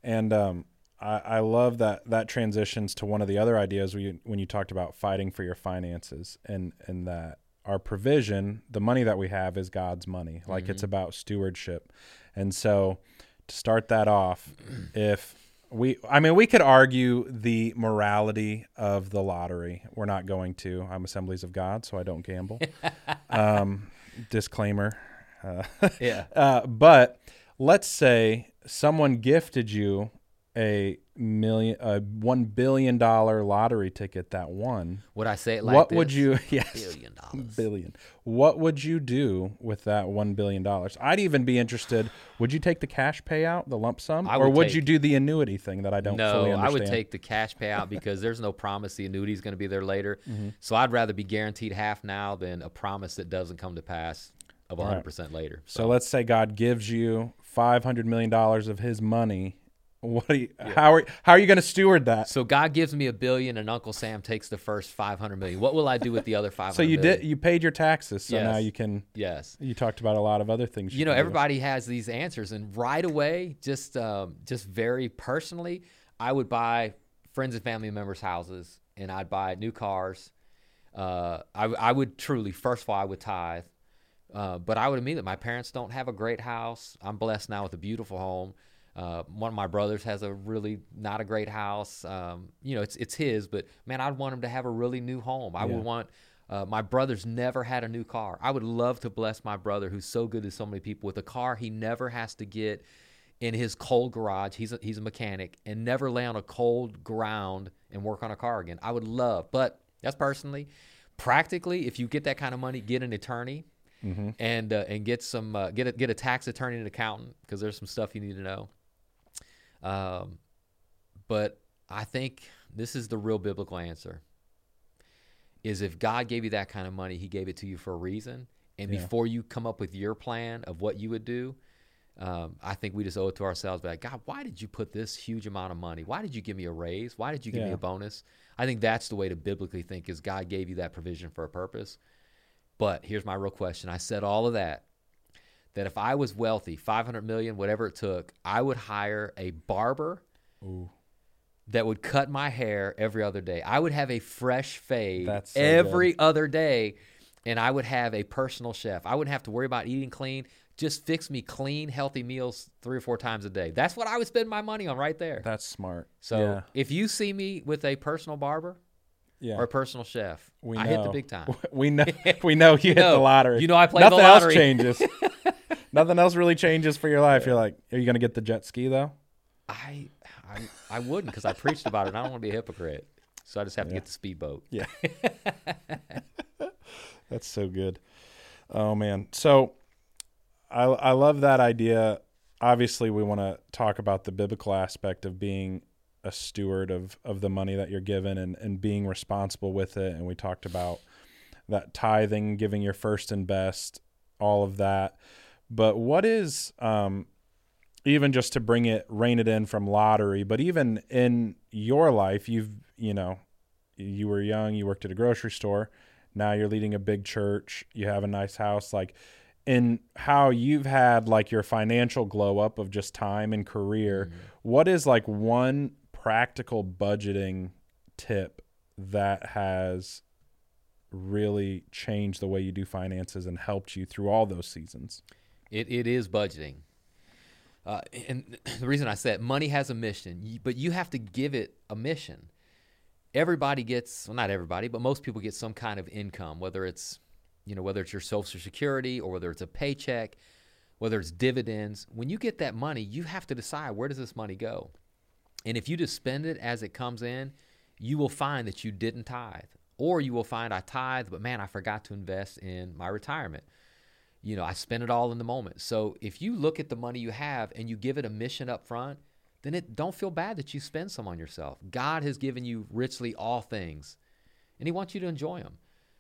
and um, I, I, love that that transitions to one of the other ideas when you, when you talked about fighting for your finances and and that our provision, the money that we have, is God's money. Like mm-hmm. it's about stewardship, and so to start that off, if we i mean we could argue the morality of the lottery. We're not going to. I'm assemblies of god so i don't gamble. Um, disclaimer. Uh, yeah. uh, but let's say someone gifted you a million a one billion dollar lottery ticket that won would i say it like what this? would you yes billion dollars billion what would you do with that one billion dollars i'd even be interested would you take the cash payout the lump sum I or would would take, you do the annuity thing that i don't no i would take the cash payout because there's no promise the annuity is going to be there later mm-hmm. so i'd rather be guaranteed half now than a promise that doesn't come to pass of 100% right. later so. so let's say god gives you 500 million dollars of his money what are you, yeah. how are how are you going to steward that? So God gives me a billion, and Uncle Sam takes the first five hundred million. What will I do with the other five hundred? so you million? did you paid your taxes, so yes. now you can. Yes. You talked about a lot of other things. You, you know, everybody has these answers, and right away, just um, just very personally, I would buy friends and family members' houses, and I'd buy new cars. Uh, I, I would truly, first of all, I would tithe. Uh, but I would admit that my parents don't have a great house. I'm blessed now with a beautiful home. Uh, one of my brothers has a really not a great house. Um, you know, it's it's his, but man, I'd want him to have a really new home. I yeah. would want. Uh, my brother's never had a new car. I would love to bless my brother, who's so good to so many people, with a car he never has to get in his cold garage. He's a, he's a mechanic and never lay on a cold ground and work on a car again. I would love, but that's personally. Practically, if you get that kind of money, get an attorney mm-hmm. and uh, and get some uh, get a get a tax attorney and accountant because there's some stuff you need to know. Um, but I think this is the real biblical answer. Is if God gave you that kind of money, He gave it to you for a reason. And yeah. before you come up with your plan of what you would do, um, I think we just owe it to ourselves. Like, God, why did you put this huge amount of money? Why did you give me a raise? Why did you give yeah. me a bonus? I think that's the way to biblically think: is God gave you that provision for a purpose. But here's my real question. I said all of that. That if I was wealthy, 500 million, whatever it took, I would hire a barber Ooh. that would cut my hair every other day. I would have a fresh fade so every good. other day, and I would have a personal chef. I wouldn't have to worry about eating clean. Just fix me clean, healthy meals three or four times a day. That's what I would spend my money on right there. That's smart. So yeah. if you see me with a personal barber, yeah. or a personal chef. We I know. hit the big time. We know. We know you, you hit know, the lottery. You know I play Nothing the lottery. else changes. Nothing else really changes for your life. Yeah. You're like, are you going to get the jet ski though? I I, I wouldn't because I preached about it. I don't want to be a hypocrite, so I just have yeah. to get the speedboat. Yeah. That's so good. Oh man. So I I love that idea. Obviously, we want to talk about the biblical aspect of being a steward of of the money that you're given and and being responsible with it. And we talked about that tithing giving your first and best all of that. But what is um even just to bring it rein it in from lottery but even in your life you've you know you were young you worked at a grocery store. Now you're leading a big church. You have a nice house. Like in how you've had like your financial glow up of just time and career Mm-hmm. what is like one practical budgeting tip that has really changed the way you do finances and helped you through all those seasons It, it is budgeting. Uh, and the reason I said money has a mission, but you have to give it a mission. Everybody gets, well, not everybody, but most people get some kind of income, whether it's, you know, whether it's your social security or whether it's a paycheck, whether it's dividends. When you get that money, you have to decide where does this money go? And if you just spend it as it comes in, you will find that you didn't tithe. Or you will find I tithe, but man, I forgot to invest in my retirement you know, I spend it all in the moment. So if you look at the money you have and you give it a mission up front, then it don't feel bad that you spend some on yourself. God has given you richly all things, and He wants you to enjoy them.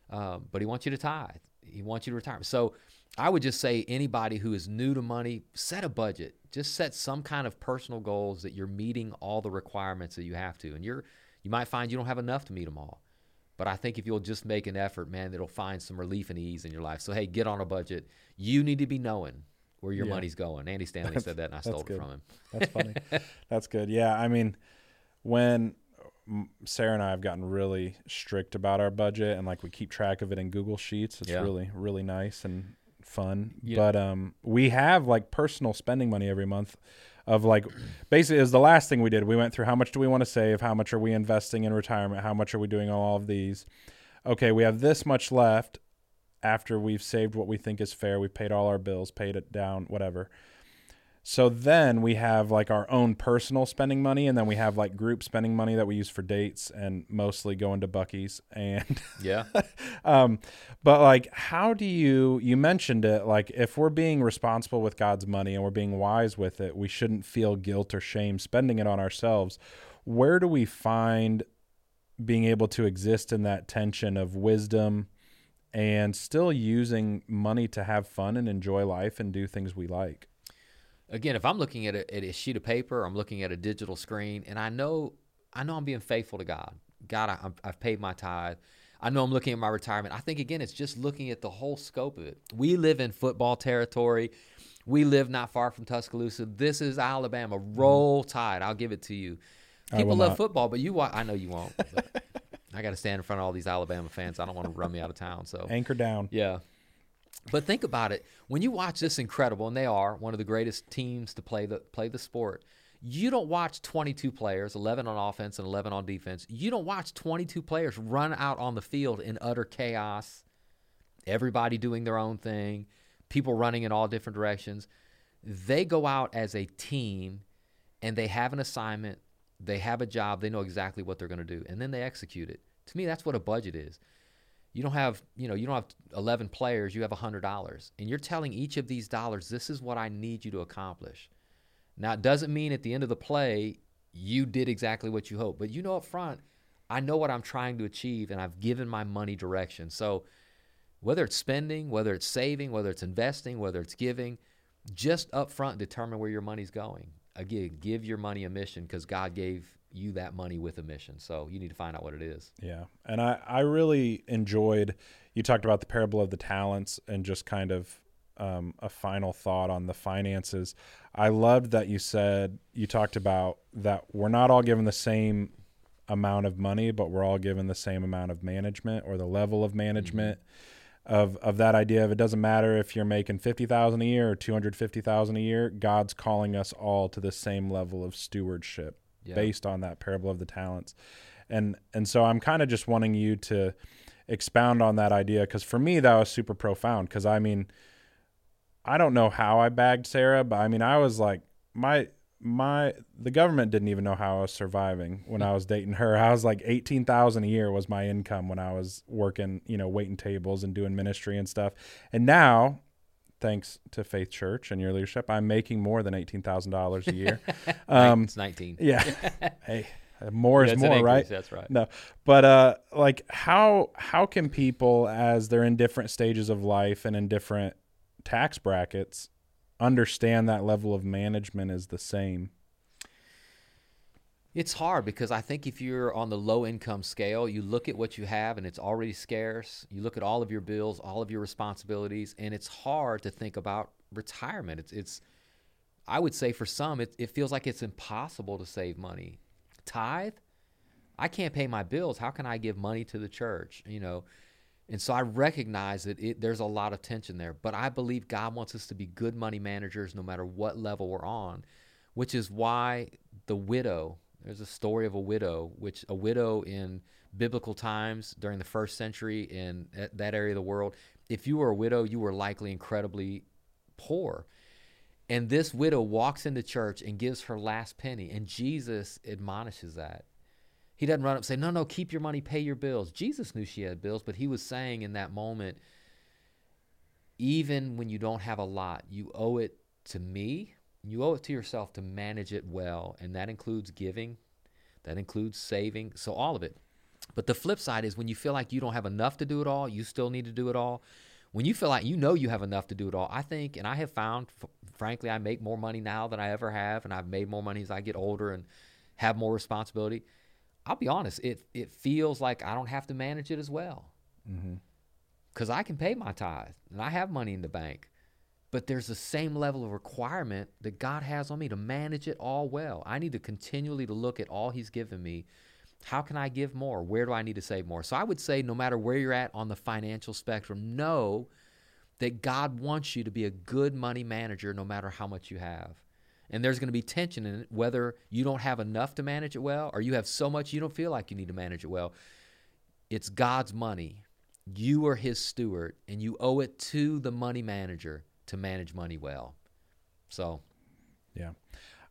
Um, but He wants you to tithe. He wants you to retire. So I would just say anybody who is new to money, set a budget. Just set some kind of personal goals that you're meeting all the requirements that you have to, and you're you might find you don't have enough to meet them all. But I think if you'll just make an effort, man, it'll find some relief and ease in your life. So hey, get on a budget. You need to be knowing where your Yeah. money's going. Andy Stanley said that, and I that's stole it from him. That's funny. That's good. Yeah, I mean, when mm, Sarah and I have gotten really strict about our budget and like we keep track of it in Google Sheets, it's Yeah. really really nice and fun. Yeah. But um, we have like personal spending money every month. Of like, basically, is the last thing we did. We went through how much do we want to save? How much are we investing in retirement? How much are we doing all of these? Okay, we have this much left after we've saved what we think is fair. We've paid all our bills, paid it down, whatever. So then we have like our own personal spending money, and then we have like group spending money that we use for dates and mostly going to Buc-ee's. And Yeah. um, but like, how do you? You mentioned it. Like, if we're being responsible with God's money and we're being wise with it, we shouldn't feel guilt or shame spending it on ourselves. Where do we find being able to exist in that tension of wisdom and still using money to have fun and enjoy life and do things we like? Again, if I'm looking at a, at a sheet of paper, I'm looking at a digital screen, and I know I know I'm being faithful to God. God, I, I've paid my tithe. I know I'm looking at my retirement. I think again, it's just looking at the whole scope of it. We live in football territory. We live not far from Tuscaloosa. This is Alabama. Mm-hmm. Roll Tide. I'll give it to you. People love not. football, but you, wa- I know you won't. I got to stand in front of all these Alabama fans. I don't want to run me out of town. So Anchor down. yeah. But think about it. When you watch this incredible, and they are one of the greatest teams to play the play the sport, you don't watch 22 players, 11 on offense and 11 on defense. You don't watch 22 players run out on the field in utter chaos. Everybody doing their own thing, people running in all different directions. They go out as a team and they have an assignment, they have a job, they know exactly what they're going to do, and then they execute it. To me, that's what a budget is you don't have you know you don't have 11 players you have $100 and you're telling each of these dollars this is what i need you to accomplish. Now it doesn't mean at the end of the play you did exactly what you hoped. But you know up front i know what i'm trying to achieve and i've given my money direction. So whether it's spending whether it's saving whether it's investing whether it's giving just up front determine where your money's going. Again give your money a mission because god gave you that money with a mission so you need to find out what it is Yeah. And I, I really enjoyed, you talked about the parable of the talents and just kind of um, a final thought on the finances. I loved that you said, you talked about that we're not all given the same amount of money, but we're all given the same amount of management or the level of management. Of, of that idea of it doesn't matter if you're making 50,000 a year or 250,000 a year God's calling us all to the same level of stewardship Based on that parable of the talents. And and so i'm kind of just wanting you to expound on that idea because for me that was super profound because i mean i don't know how i bagged sarah but i mean i was like my my the government didn't even know how i was surviving when i was dating her. I was like 18000 a year was my income when i was working you know waiting tables and doing ministry and stuff. And now thanks to Faith Church and your leadership, I'm making more than eighteen thousand dollars a year. Um, it's 19. yeah. hey, more is more, right? That's right. No, but uh, like how how can people, as they're in different stages of life and in different tax brackets, understand that level of management is the same? It's hard because I think if you're on the low income scale, you look at what you have and it's already scarce. You look at all of your bills, all of your responsibilities, and it's hard to think about retirement. It's, it's I would say for some, it, it feels like it's impossible to save money. Tithe, I can't pay my bills. How can I give money to the church? You know, and so I recognize that it, there's a lot of tension there. But I believe God wants us to be good money managers no matter what level we're on, which is why the widow there's a story of a widow, which a widow in biblical times during the first century in that area of the world, if you were a widow, you were likely incredibly poor. And this widow walks into church and gives her last penny, and Jesus admonishes that. He doesn't run up and say, No, no, keep your money, pay your bills. Jesus knew she had bills, but he was saying in that moment, even when you don't have a lot, you owe it to me you owe it to yourself to manage it well, and that includes giving, that includes saving, so all of it. But the flip side is when you feel like you don't have enough to do it all, you still need to do it all. When you feel like you know you have enough to do it all, I think, and I have found, f- frankly, I make more money now than I ever have, and I've made more money as I get older and have more responsibility. I'll be honest, it it feels like I don't have to manage it as well, because mm-hmm. I can pay my tithe and I have money in the bank but there's the same level of requirement that God has on me to manage it all well. I need to continually to look at all he's given me. How can I give more? Where do I need to save more? So I would say no matter where you're at on the financial spectrum, know that God wants you to be a good money manager no matter how much you have. And there's going to be tension in it whether you don't have enough to manage it well or you have so much you don't feel like you need to manage it well. It's God's money. You are his steward and you owe it to the money manager to manage money well. So, yeah,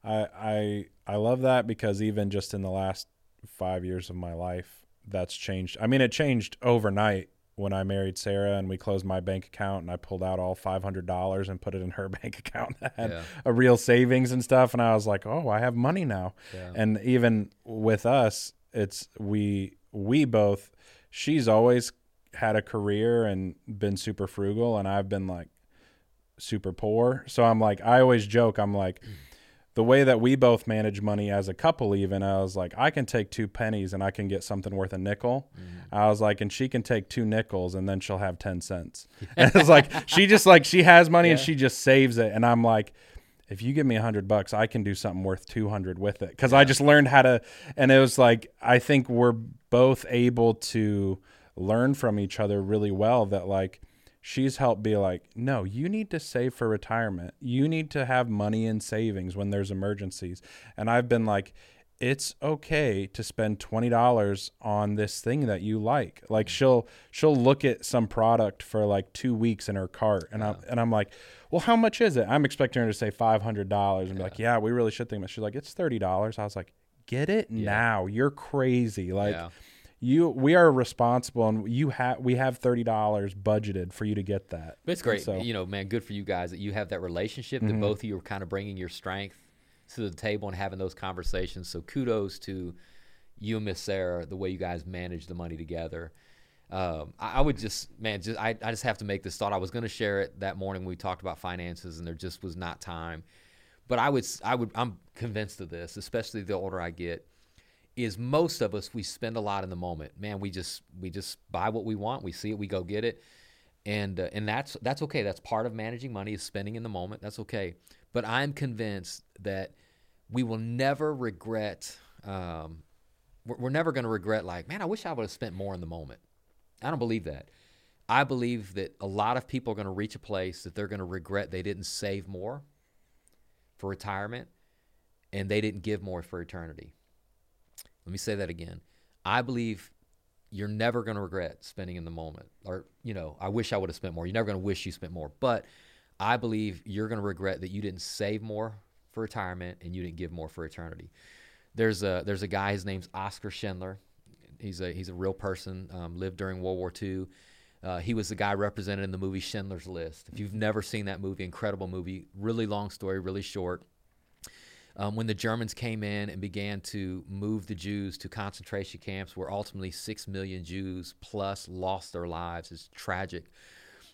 I I I love that because even just in the last five years of my life, that's changed. I mean, it changed overnight when I married Sarah and we closed my bank account and I pulled out all five hundred dollars and put it in her bank account that had yeah. a real savings and stuff. And I was like, oh, I have money now. Yeah. And even with us, it's we we both. She's always had a career and been super frugal, and I've been like super poor. So I'm like, I always joke, I'm like, the way that we both manage money as a couple, even, I was like, I can take two pennies and I can get something worth a nickel. Mm-hmm. I was like, and she can take two nickels and then she'll have 10 cents. and it's like, she just like, she has money yeah. and she just saves it. And I'm like, if you give me a hundred bucks, I can do something worth 200 with it. Cause yeah. I just learned how to, and it was like, I think we're both able to learn from each other really well that like, she's helped be like, no, you need to save for retirement. You need to have money in savings when there's emergencies. And I've been like, it's okay to spend twenty dollars on this thing that you like. Like mm. she'll she'll look at some product for like two weeks in her cart, and yeah. I'm and I'm like, well, how much is it? I'm expecting her to say five hundred dollars and yeah. be like, yeah, we really should think. About. She's like, it's thirty dollars. I was like, get it yeah. now. You're crazy. Like you we are responsible and you have we have thirty dollars budgeted for you to get that. But it's great, so, you know, man. Good for you guys that you have that relationship mm-hmm. that both of you are kind of bringing your strength to the table and having those conversations. So kudos to you and Miss Sarah the way you guys manage the money together. Um, I, I, would just man, just I, I just have to make this thought. I was going to share it that morning when we talked about finances, and there just was not time. But I would I would I'm convinced of this, especially the older I get is most of us we spend a lot in the moment. Man, we just we just buy what we want. We see it, we go get it, and uh, and that's that's okay. That's part of managing money is spending in the moment. That's okay. But I'm convinced that we will never regret. Um, we're, never going to regret like, man, I wish I would have spent more in the moment. I don't believe that. I believe that a lot of people are going to reach a place that they're going to regret they didn't save more for retirement and they didn't give more for eternity. Let me say that again. I believe you're never going to regret spending in the moment. Or, you know, I wish I would have spent more. You're never going to wish you spent more. But I believe you're going to regret that you didn't save more for retirement and you didn't give more for eternity. There's a there's a guy. His name's Oskar Schindler. He's a he's a real person. Um, lived during World War II. Uh, he was the guy represented in the movie Schindler's List. If you've never seen that movie, incredible movie, really long story, really short. Um, when the Germans came in and began to move the Jews to concentration camps, where ultimately six million Jews plus lost their lives, it's tragic.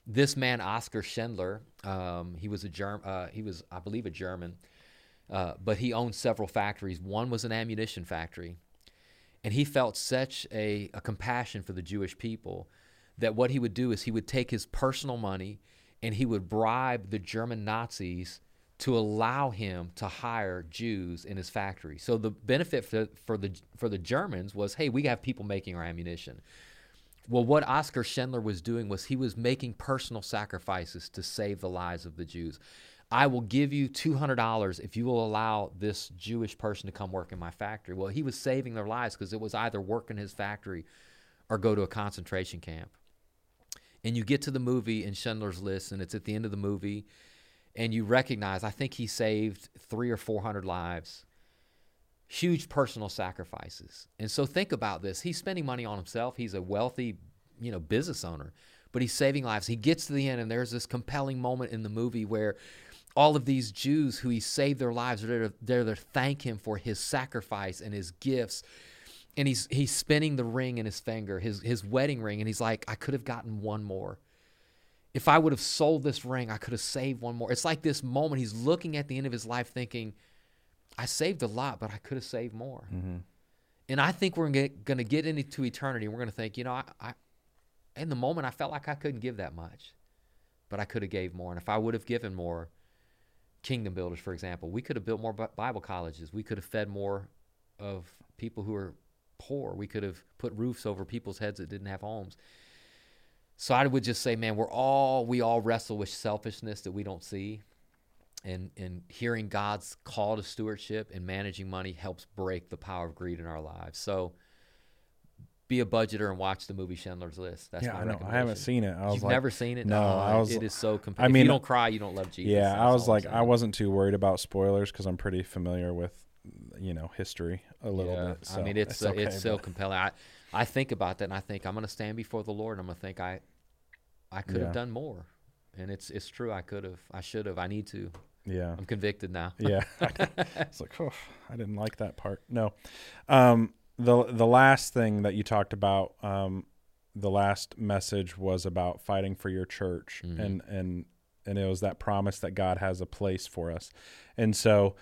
This man, Oskar Schindler, um, he was a Germ, uh, he was, I believe, a German, uh, but he owned several factories. One was an ammunition factory, and he felt such a, a compassion for the Jewish people that what he would do is he would take his personal money and he would bribe the German Nazis to allow him to hire Jews in his factory. So the benefit for, for the for the Germans was, hey, we have people making our ammunition. Well, what Oskar Schindler was doing was he was making personal sacrifices to save the lives of the Jews. I will give you $200 if you will allow this Jewish person to come work in my factory. Well, he was saving their lives because it was either work in his factory or go to a concentration camp and you get to the movie in Schindler's List, and it's at the end of the movie, and you recognize, I think he saved three or four hundred lives. Huge personal sacrifices. And so think about this. He's spending money on himself. He's a wealthy, you know, business owner, but he's saving lives. He gets to the end, and there's this compelling moment in the movie where all of these Jews who he saved their lives are there to, there to thank him for his sacrifice and his gifts and he's he's spinning the ring in his finger, his his wedding ring, and he's like, I could have gotten one more. If I would have sold this ring, I could have saved one more. It's like this moment he's looking at the end of his life thinking, I saved a lot, but I could have saved more. Mm-hmm. And I think we're going to get into eternity. And we're going to think, you know, I, I, in the moment I felt like I couldn't give that much, but I could have gave more. And if I would have given more, kingdom builders, for example, we could have built more Bible colleges. We could have fed more of people who are poor. We could have put roofs over people's heads that didn't have homes. So I would just say, man, we're all we all wrestle with selfishness that we don't see. And and hearing God's call to stewardship and managing money helps break the power of greed in our lives. So be a budgeter and watch the movie Schindler's List. That's yeah, I know. I haven't seen it. I was You've like, never seen it? No, no I was. It is so compelling. I mean, if you don't cry, you don't love Jesus. Yeah, I was like, I wasn't too worried about spoilers because I'm pretty familiar with you know history a little yeah. bit. So I mean, it's it's, uh, okay, it's so compelling. I I think about that and I think I'm going to stand before the Lord and I'm going to think I I could yeah. have done more, and it's it's true. I could have. I should have. I need to. Yeah, I'm convicted now. yeah, it's like oh, I didn't like that part. No, um, the the last thing that you talked about, um, the last message was about fighting for your church, mm-hmm. and and and it was that promise that God has a place for us, and so,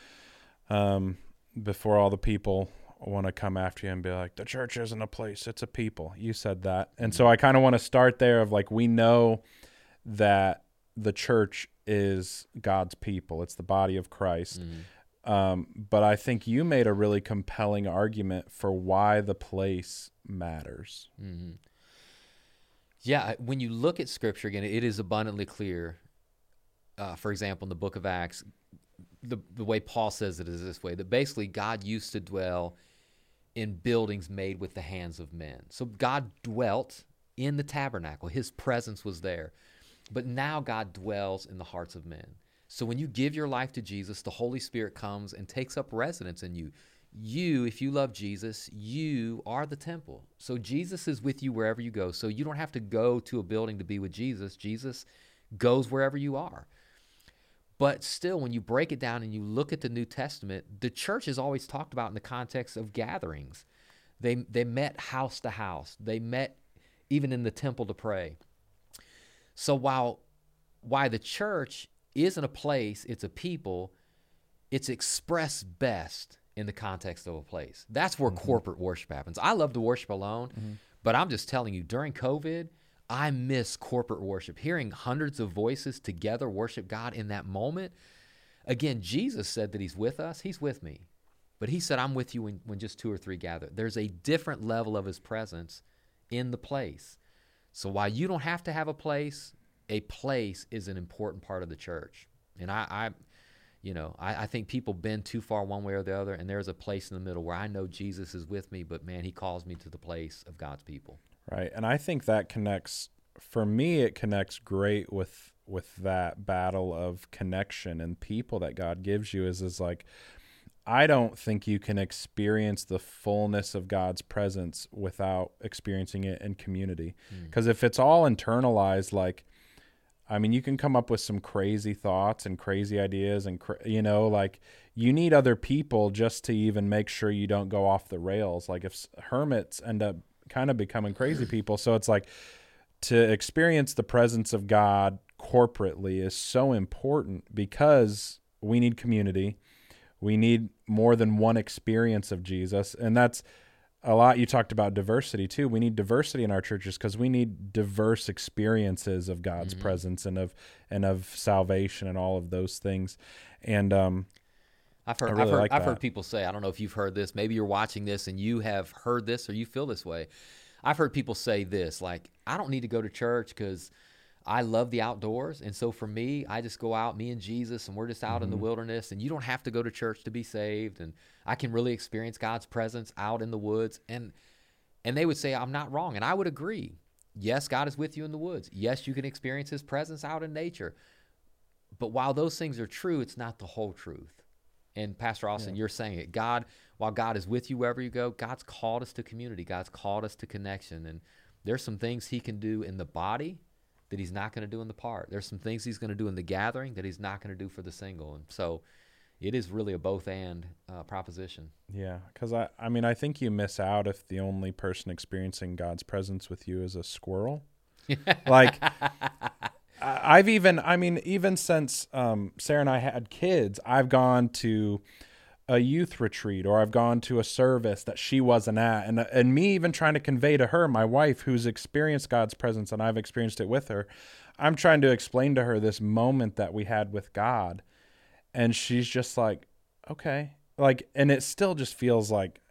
um, before all the people want to come after you and be like, the church isn't a place, it's a people. You said that. And so I kind of want to start there of like, we know that the church is God's people, it's the body of Christ. Mm-hmm. Um, but I think you made a really compelling argument for why the place matters. Mm-hmm. Yeah, when you look at scripture again, it is abundantly clear. Uh, for example, in the book of Acts, the the way Paul says it is this way that basically God used to dwell in buildings made with the hands of men. So God dwelt in the tabernacle. His presence was there. But now God dwells in the hearts of men. So when you give your life to Jesus, the Holy Spirit comes and takes up residence in you. You, if you love Jesus, you are the temple. So Jesus is with you wherever you go. So you don't have to go to a building to be with Jesus. Jesus goes wherever you are. But still, when you break it down and you look at the New Testament, the church is always talked about in the context of gatherings. They, they met house to house, they met even in the temple to pray. So while why the church isn't a place, it's a people, it's expressed best in the context of a place. That's where mm-hmm. corporate worship happens. I love to worship alone, mm-hmm. but I'm just telling you, during COVID, I miss corporate worship. Hearing hundreds of voices together worship God in that moment. Again, Jesus said that He's with us, He's with me. But He said, I'm with you when, when just two or three gather. There's a different level of His presence in the place. So while you don't have to have a place, a place is an important part of the church. And I, I you know, I, I, think people bend too far one way or the other, and there's a place in the middle where I know Jesus is with me, but man, He calls me to the place of God's people. Right. And I think that connects for me it connects great with with that battle of connection and people that God gives you is is like I don't think you can experience the fullness of God's presence without experiencing it in community. Hmm. Because if it's all internalized, like, I mean, you can come up with some crazy thoughts and crazy ideas, and cra- you know, like you need other people just to even make sure you don't go off the rails. Like if s- hermits end up kind of becoming crazy people, so it's like to experience the presence of God corporately is so important because we need community. We need more than one experience of Jesus. And that's a lot. You talked about diversity too. We need diversity in our churches because we need diverse experiences of God's presence and of and of salvation and all of those things. And um, I've heard, I really I've, heard like I've heard people say, I don't know if you've heard this. Maybe you're watching this and you have heard this or you feel this way. I've heard people say this, like, I don't need to go to church because I love the outdoors. And so for me, I just go out, me and Jesus, and we're just out in the Mm-hmm. wilderness. And you don't have to go to church to be saved. And I can really experience God's presence out in the woods. And and they would say, I'm not wrong. And I would agree. Yes, God is with you in the woods. Yes, you can experience his presence out in nature. But while those things are true, it's not the whole truth. And Pastor Austin, you're saying it. God, while God is with you wherever you go, God's called us to community. God's called us to connection. And there's some things he can do in the body that he's not going to do in the part. There's some things he's going to do in the gathering that he's not going to do for the single. And so it is really a both and uh, proposition. yeah, because I, I mean, I think you miss out if the only person experiencing God's presence with you is a squirrel. like, I've even, I mean, even since um, Sarah and I had kids, I've gone to a youth retreat or I've gone to a service that she wasn't at, and and me even trying to convey to her, my wife, who's experienced God's presence and I've experienced it with her, I'm trying to explain to her this moment that we had with God, and she's just like, okay, like, and it still just feels like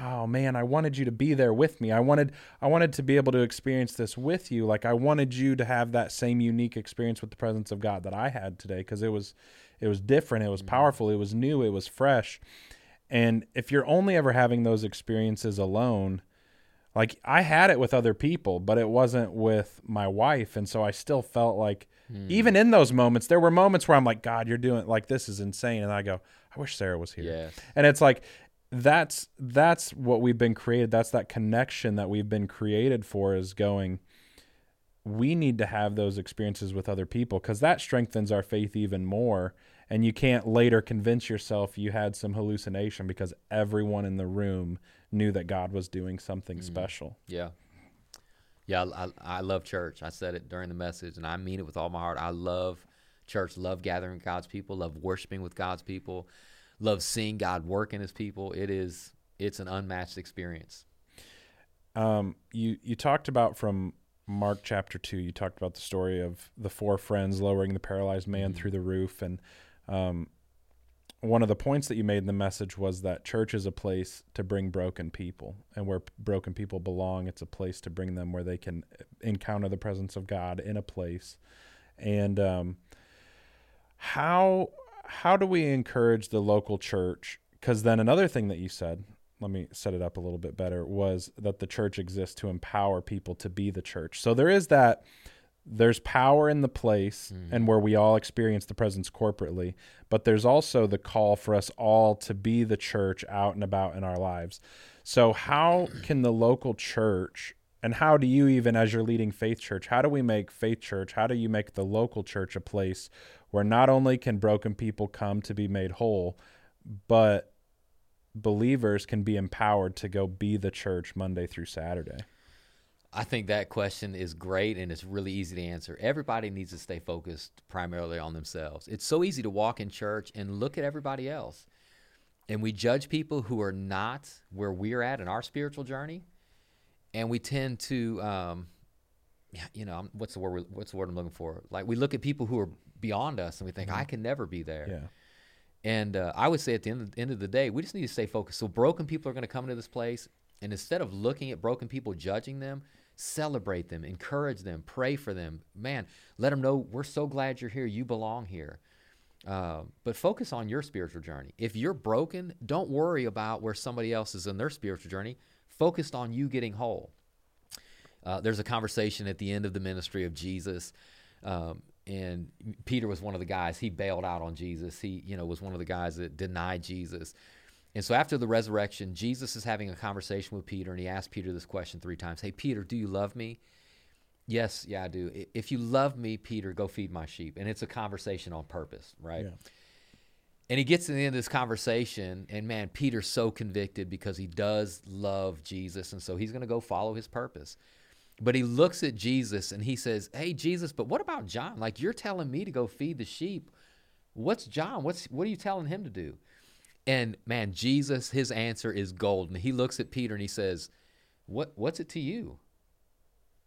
oh man i wanted you to be there with me. I wanted i wanted to be able to experience this with you. Like i wanted you to have that same unique experience with the presence of god that i had today because it was it was different. It was mm-hmm. powerful. It was new. It was fresh. And if you're only ever having those experiences alone like i had it with other people but it wasn't with my wife. And so i still felt like hmm. even in those moments there were moments where i'm like god you're doing like this is insane. And i go i wish sarah was here. Yes. and it's like that's that's what we've been created that's that connection that we've been created for is going we need to have those experiences with other people because that strengthens our faith even more and you can't later convince yourself you had some hallucination because everyone in the room knew that god was doing something mm-hmm. special Yeah. Yeah, I, I love church. I said it during the message, and I mean it with all my heart. I love church, love gathering God's people, love worshiping with God's people, love seeing God work in His people. It is, it's an unmatched experience. um, you you talked about from Mark chapter two. You talked about the story of the four friends lowering the paralyzed man through the roof, and um, one of the points that you made in the message was that church is a place to bring broken people, and where p- broken people belong, it's a place to bring them where they can encounter the presence of God in a place. And um, how how do we encourage the local church? Because then another thing that you said, let me set it up a little bit better, was that the church exists to empower people to be the church. So there is that. There's power in the place hmm. and where we all experience the presence corporately, but there's also the call for us all to be the church out and about in our lives. So, how can the local church, and how do you, even as you're leading Faith Church, how do we make Faith Church, how do you make the local church a place where not only can broken people come to be made whole, but believers can be empowered to go be the church Monday through Saturday? I think that question is great and it's really easy to answer. Everybody needs to stay focused primarily on themselves. It's so easy to walk in church and look at everybody else. And we judge people who are not where we're at in our spiritual journey. And we tend to, um, you know, what's the word? What's the word I'm looking for? Like we look at people who are beyond us and we think, I can never be there. Yeah. And uh, I would say at the end of, end of the day, we just need to stay focused. So broken people are going to come into this place, and instead of looking at broken people, judging them, celebrate them, encourage them, pray for them. Man, let them know we're so glad you're here. You belong here. Uh, but focus on your spiritual journey. If you're broken, don't worry about where somebody else is in their spiritual journey. Focused on you getting whole. Uh, there's a conversation at the end of the ministry of Jesus, um, and Peter was one of the guys. He bailed out on Jesus. He, you know, was one of the guys that denied Jesus. And so after the resurrection, Jesus is having a conversation with Peter, and he asks Peter this question three times Hey, Peter, do you love me? Yes, yeah, I do. If you love me, Peter, go feed my sheep. And it's a conversation on purpose, right? Yeah. And he gets to the end of this conversation, and man, Peter's so convicted because he does love Jesus, and so he's going to go follow his purpose. But he looks at Jesus and he says, Hey, Jesus, but what about John? Like, you're telling me to go feed the sheep. What's John? What's, what are you telling him to do? And man, Jesus, his answer is golden. He looks at Peter and he says, what, What's it to you?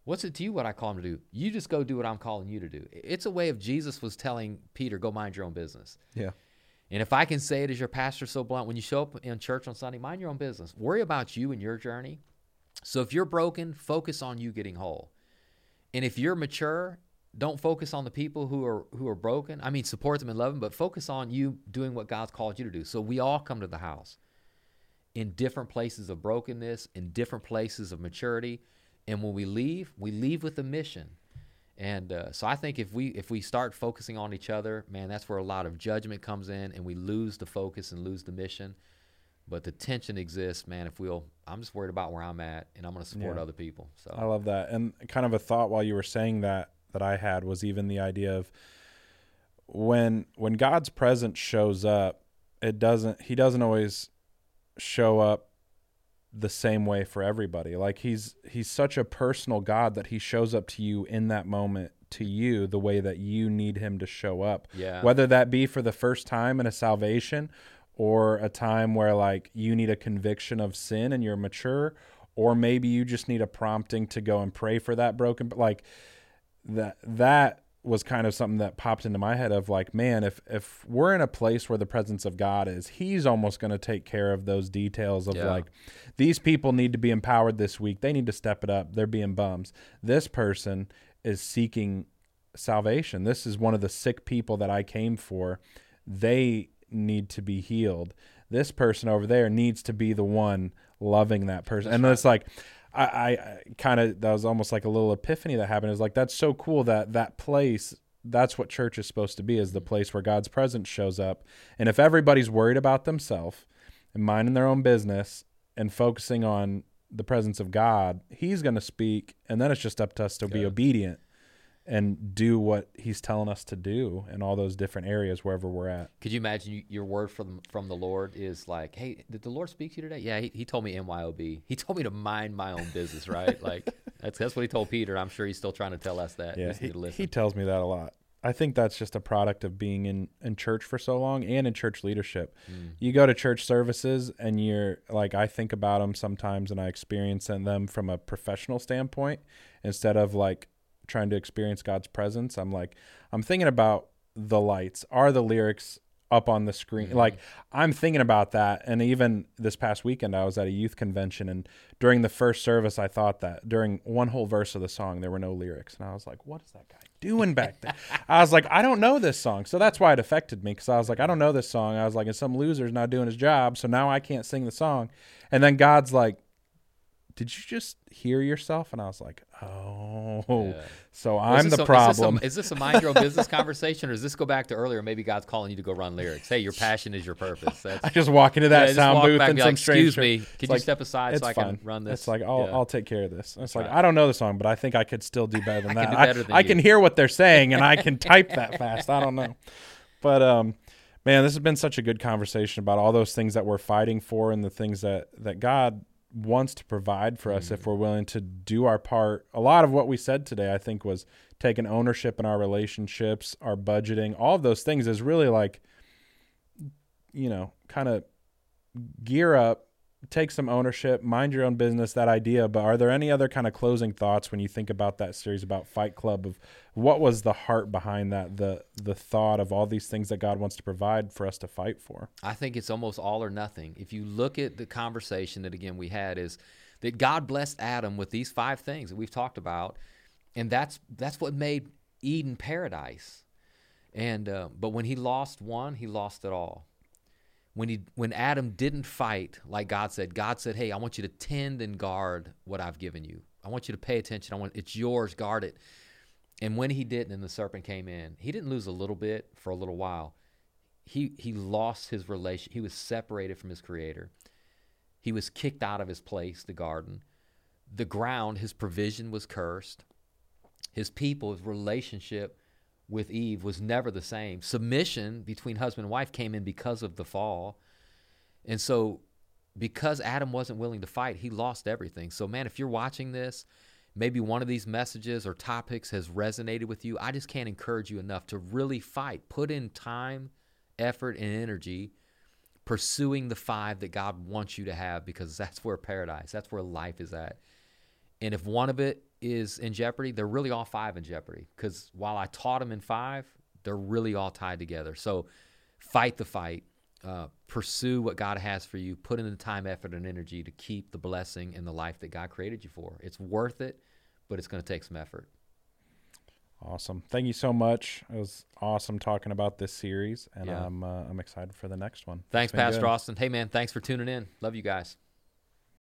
What's it to you what I call him to do? You just go do what I'm calling you to do. It's a way of Jesus was telling Peter, Go mind your own business. Yeah. And if I can say it as your pastor so blunt, when you show up in church on Sunday, mind your own business. Worry about you and your journey. So if you're broken, focus on you getting whole. And if you're mature, don't focus on the people who are who are broken. I mean, support them and love them, but focus on you doing what God's called you to do. So we all come to the house in different places of brokenness, in different places of maturity, and when we leave, we leave with a mission. And uh, so I think if we if we start focusing on each other, man, that's where a lot of judgment comes in, and we lose the focus and lose the mission. But the tension exists, man. If we'll, I'm just worried about where I'm at, and I'm going to support yeah. other people. So I love that, and kind of a thought while you were saying that that I had was even the idea of when when God's presence shows up, it doesn't. He doesn't always show up the same way for everybody. Like he's he's such a personal God that he shows up to you in that moment to you the way that you need him to show up. Yeah. Whether that be for the first time in a salvation or a time where like you need a conviction of sin and you're mature or maybe you just need a prompting to go and pray for that broken but like that that was kind of something that popped into my head of like man if if we're in a place where the presence of God is he's almost going to take care of those details of yeah. like these people need to be empowered this week. They need to step it up. They're being bums. This person is seeking salvation. This is one of the sick people that I came for. They need to be healed. This person over there needs to be the one loving that person. And it's like, I, I kind of that was almost like a little epiphany that happened. Is like that's so cool that that place that's what church is supposed to be is the place where God's presence shows up. And if everybody's worried about themselves and minding their own business and focusing on the presence of God, He's going to speak, and then it's just up to us to be obedient and do what he's telling us to do in all those different areas wherever we're at. Could you imagine you, your word from from the Lord is like, "Hey, did the Lord speak to you today?" Yeah, he, he told me MYOB. He told me to mind my own business, right? like that's that's what he told Peter. I'm sure he's still trying to tell us that. Yeah, he, he tells me that a lot. I think that's just a product of being in, in church for so long and in church leadership. Mm. You go to church services and you're like, I think about them sometimes and I experience them from a professional standpoint instead of like trying to experience God's presence, I'm like, I'm thinking about the lights. Are the lyrics up on the screen? Mm-hmm. Like, I'm thinking about that. And even this past weekend, I was at a youth convention, and during the first service, I thought that during one whole verse of the song, there were no lyrics. And I was like, what is that guy doing back there? I was like, I don't know this song. So that's why it affected me because I was like, I don't know this song. I was like, and some loser's not doing his job. So now I can't sing the song. And then God's like, did you just hear yourself? And I was like, oh, yeah. so I'm the a, problem. Is this, a, is this, a, mind your own business conversation, or does this go back to earlier? Maybe God's calling you to go run lyrics. Hey, your passion is your purpose. That's, I just walk into that yeah, sound booth and, and some like, Excuse me, can you like, step aside so I fine. can run this? It's like I'll, yeah. I'll take care of this. It's like I don't know the song, but I think I could still do better than that. I, than I can hear what they're saying, and I can type that fast. I don't know, but um man, this has been such a good conversation about all those things that we're fighting for and the things that that God wants to provide for us mm-hmm. if we're willing to do our part. A lot of what we said today, I think, was taking ownership in our relationships, our budgeting, all of those things is really like, you know, kind of gear up take some ownership, mind your own business, that idea. But are there any other kind of closing thoughts when you think about that series about Fight Club of what was the heart behind that, the the thought of all these things that God wants to provide for us to fight for? I think it's almost all or nothing. If you look at the conversation that again we had is that God blessed Adam with these five things that we've talked about, and that's that's what made Eden paradise. And uh, but when he lost one, he lost it all when he when Adam didn't fight like God said, God said, "Hey, I want you to tend and guard what I've given you. I want you to pay attention. I want it's yours, guard it." And when he didn't and the serpent came in, he didn't lose a little bit for a little while. he he lost his relation. He was separated from his creator. He was kicked out of his place, the garden. The ground, his provision was cursed. His people, his relationship with Eve was never the same. Submission between husband and wife came in because of the fall. And so because Adam wasn't willing to fight, he lost everything. So man, if you're watching this, maybe one of these messages or topics has resonated with you, I just can't encourage you enough to really fight. Put in time, effort, and energy pursuing the five that God wants you to have because that's where paradise, that's where life is at. And if one of it is in jeopardy, they're really all five in jeopardy because while I taught them in five, they're really all tied together. So fight the fight. Uh, pursue what God has for you. Put in the time, effort, and energy to keep the blessing and the life that God created you for. It's worth it, but it's going to take some effort. Awesome. Thank you so much. It was awesome talking about this series, and Yeah. I'm uh, I'm excited for the next one. Thanks, Pastor good. Austin. Hey, man, thanks for tuning in. Love you guys.